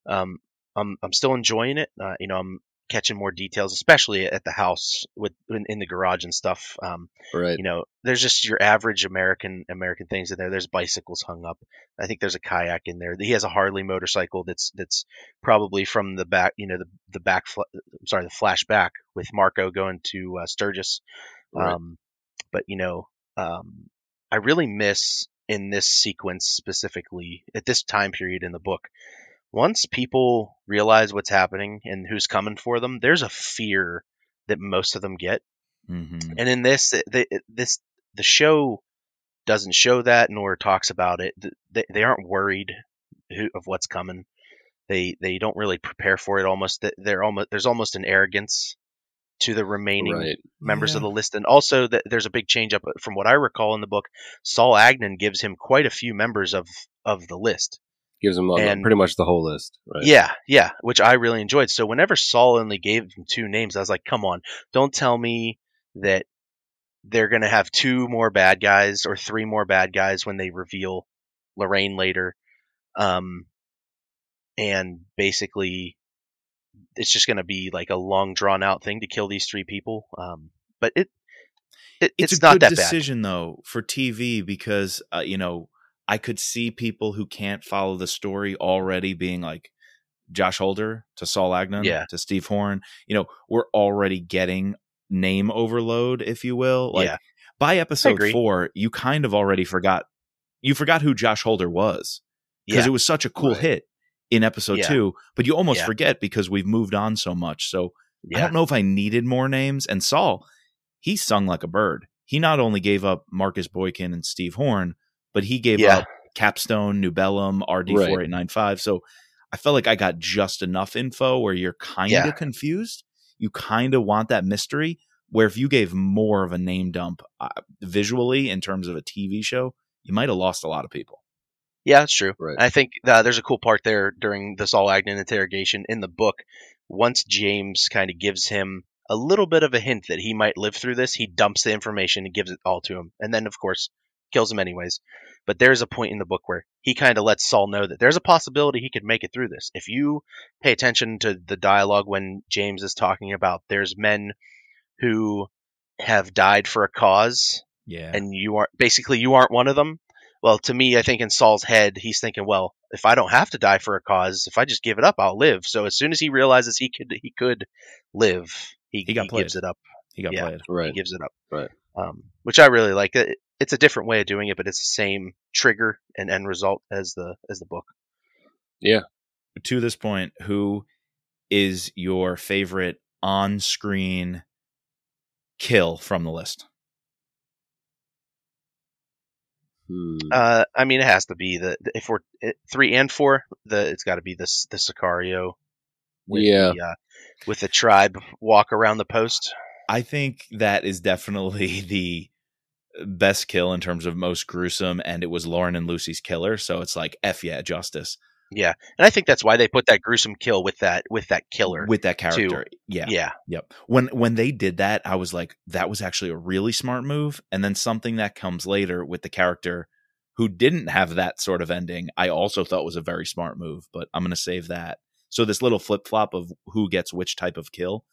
um, I'm I'm still enjoying it. Uh, you know, I'm catching more details, especially at the house with in, in the garage and stuff. Um, Right. you know, there's just your average American American things in there. There's bicycles hung up. I think there's a kayak in there. He has a Harley motorcycle that's that's probably from the back, you know, the the back. I'm sorry, the flashback with Marco going to uh, Sturgis. Right. Um, but you know, um, I really miss in this sequence specifically at this time period in the book. Once people realize what's happening and who's coming for them, there's a fear that most of them get. Mm-hmm. and in this the, this the show doesn't show that nor talks about it. They, they aren't worried who, of what's coming. They they don't really prepare for it almost. They're almost there's almost an arrogance to the remaining Right. members of the list. And also that there's a big change up from what i recall in the book saul agnon gives him quite a few members of of the list Gives them all, and- pretty much the whole list. Right. yeah, yeah, which I really enjoyed. So whenever Saul only gave him two names, I was like, come on, don't tell me that they're going to have two more bad guys or three more bad guys when they reveal Lorraine later. Um, and basically, it's just going to be like a long drawn out thing to kill these three people. Um, but it, it it's, it's, a not good that bad. decision though for TV because uh, you know I could see people who can't follow the story already being like Josh Holder to Saul Agnon Yeah. to Steve Horn. You know, we're already getting name overload, if you will. Like Yeah. by episode four, you kind of already forgot you forgot who Josh Holder was because Yeah. it was such a cool Right. hit in episode Yeah. two, but you almost forget because we've moved on so much. So I don't know if I needed more names. And Saul, he sung like a bird. He not only gave up Marcus Boykin and Steve Horn, but he gave Yeah. up Capstone, Nubellum, RD4895. So I felt like I got just enough info where you're kind of Yeah. confused. You kind of want that mystery. Where if you gave more of a name dump uh, visually in terms of a TV show, you might have lost a lot of people. Yeah, that's true. Right. I think uh, there's a cool part there during the Saul Agnon interrogation in the book. Once James kind of gives him a little bit of a hint that he might live through this, he dumps the information and gives it all to him, and then of course kills him anyways. But there's a point in the book where he kind of lets Saul know that there's a possibility he could make it through this. If you pay attention to the dialogue when James is talking about there's men who have died for a cause Yeah. and you aren't basically you aren't one of them. Well, to me, I think in Saul's head, he's thinking, well, if I don't have to die for a cause, if I just give it up, I'll live. So as soon as he realizes he could he could live, he, He got gives it up. he got yeah. played. He gives it up. Right. Um, which I really like. It, it's a different way of doing it, but it's the same trigger and end result as the as the book. Yeah. To this point, who is your favorite on screen kill from the list? Hmm. Uh, I mean, it has to be the if we're it, three and four, the it's got to be this the Sicario. With Yeah. The, uh, with the tribe walk around the post. I think that is definitely the best kill in terms of most gruesome, and it was Lauren and Lucy's killer. So it's like F yeah, justice Yeah, and I think that's why they put that gruesome kill with that with that killer. with that character. Yeah, yeah, Yep. When when they did that, I was like, that was actually a really smart move. And then something that comes later with the character who didn't have that sort of ending, I also thought was a very smart move. But I'm gonna save that. So this little flip flop of who gets which type of kill,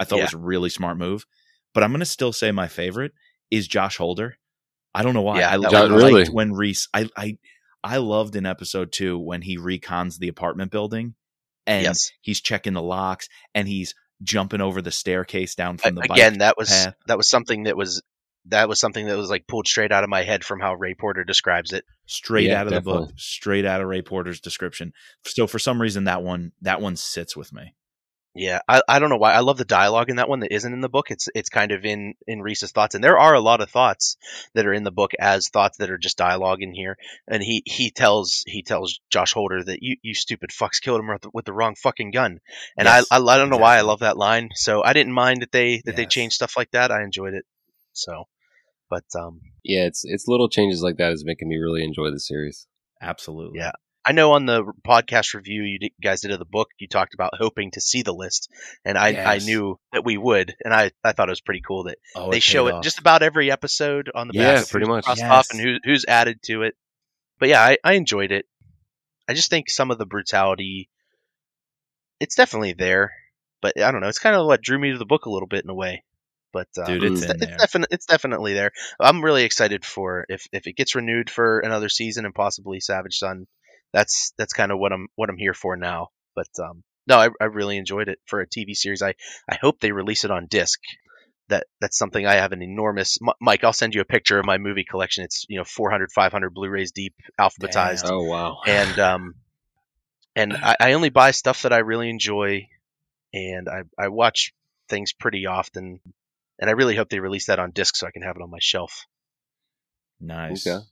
I thought Yeah. was a really smart move. But I'm gonna still say my favorite is Josh Holder. I don't know why. Yeah, I, that I liked Really? when Reese. I I I loved in episode two when he recons the apartment building, and yes. he's checking the locks and he's jumping over the staircase down from the bike Again, that was path. that was something that was that was something that was like pulled straight out of my head from how Ray Porter describes it. straight Yeah, out of the book, straight out of Ray Porter's description. So for some reason that one that one sits with me. Yeah, I, I don't know why. I love the dialogue in that one that isn't in the book. It's it's kind of in in Reese's thoughts, and there are a lot of thoughts that are in the book as thoughts that are just dialogue in here. And he he tells he tells Josh Holder that you you stupid fucks killed him with the, with the wrong fucking gun. And Yes, I, I I don't know why I love that line. So I didn't mind that they that they changed stuff like that. I enjoyed it. So, but um, Yeah, it's it's little changes like that is making me really enjoy the series. Absolutely. Yeah. I know on the podcast review you guys did of the book, you talked about hoping to see the list, and I, I knew that we would, and I, I thought it was pretty cool that Oh, they show it off. just about every episode on the Yeah, back pretty much. crossed Yes. off and who, who's added to it. But yeah, I, I enjoyed it. I just think some of the brutality, it's definitely there, but I don't know. It's kind of what drew me to the book a little bit in a way. But uh, Dude, it's it's, there. definitely it's definitely there. I'm really excited for if if it gets renewed for another season and possibly Savage Son. That's that's kind of what I'm what I'm here for now. But um, no, I, I really enjoyed it for a TV series. I I hope they release it on disc. That that's something I have an enormous. M- Mike, I'll send you a picture of my movie collection. It's you know 400, 500 Blu-rays deep, alphabetized Damn. Oh wow! and um, and I, I only buy stuff that I really enjoy, and I I watch things pretty often, and I really hope they release that on disc so I can have it on my shelf. Nice. Okay.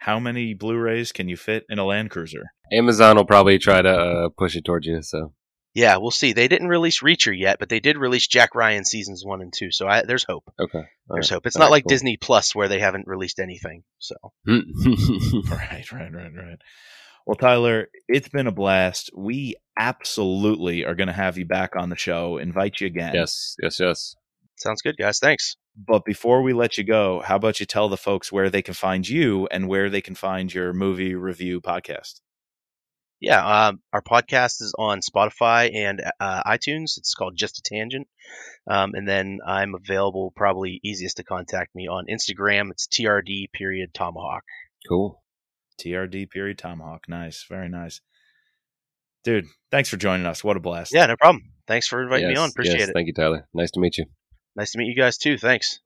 How many Blu-rays can you fit in a Land Cruiser? Amazon will probably try to uh, push it towards you. So Yeah, we'll see. They didn't release Reacher yet, but they did release Jack Ryan seasons one and two, so I, there's hope. okay, All There's right. hope. It's All not right, like cool. Disney Plus where they haven't released anything. So Right, right, right, right. Well, Tyler, it's been a blast. We absolutely are going to have you back on the show. Invite you again. yes, yes, yes. sounds good, guys. Thanks. But before we let you go, how about you tell the folks where they can find you and where they can find your movie review podcast? Yeah, um, our podcast is on Spotify and uh, iTunes. It's called Just a Tangent. Um, and then I'm available, probably easiest to contact me on Instagram. It's TRD period Tomahawk. Cool. TRD period Tomahawk. Nice, very nice, dude. Thanks for joining us. What a blast. Yeah, no problem. Thanks for inviting me on. Appreciate yes, it. Thank you, Tyler. Nice to meet you. Nice to meet you guys too. Thanks.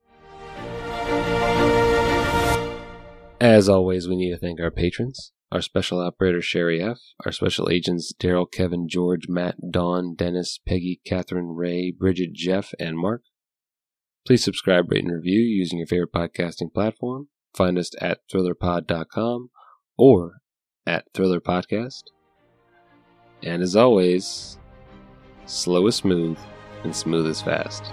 As always, we need to thank our patrons, our special operator Sherry F, our special agents Daryl, Kevin, George, Matt, Dawn, Dennis, Peggy, Catherine, Ray, Bridget, Jeff, and Mark. Please subscribe, rate, and review using your favorite podcasting platform. Find us at thrillerpod.com or at Thriller Podcast. And as always, slow is smooth and smooth is fast.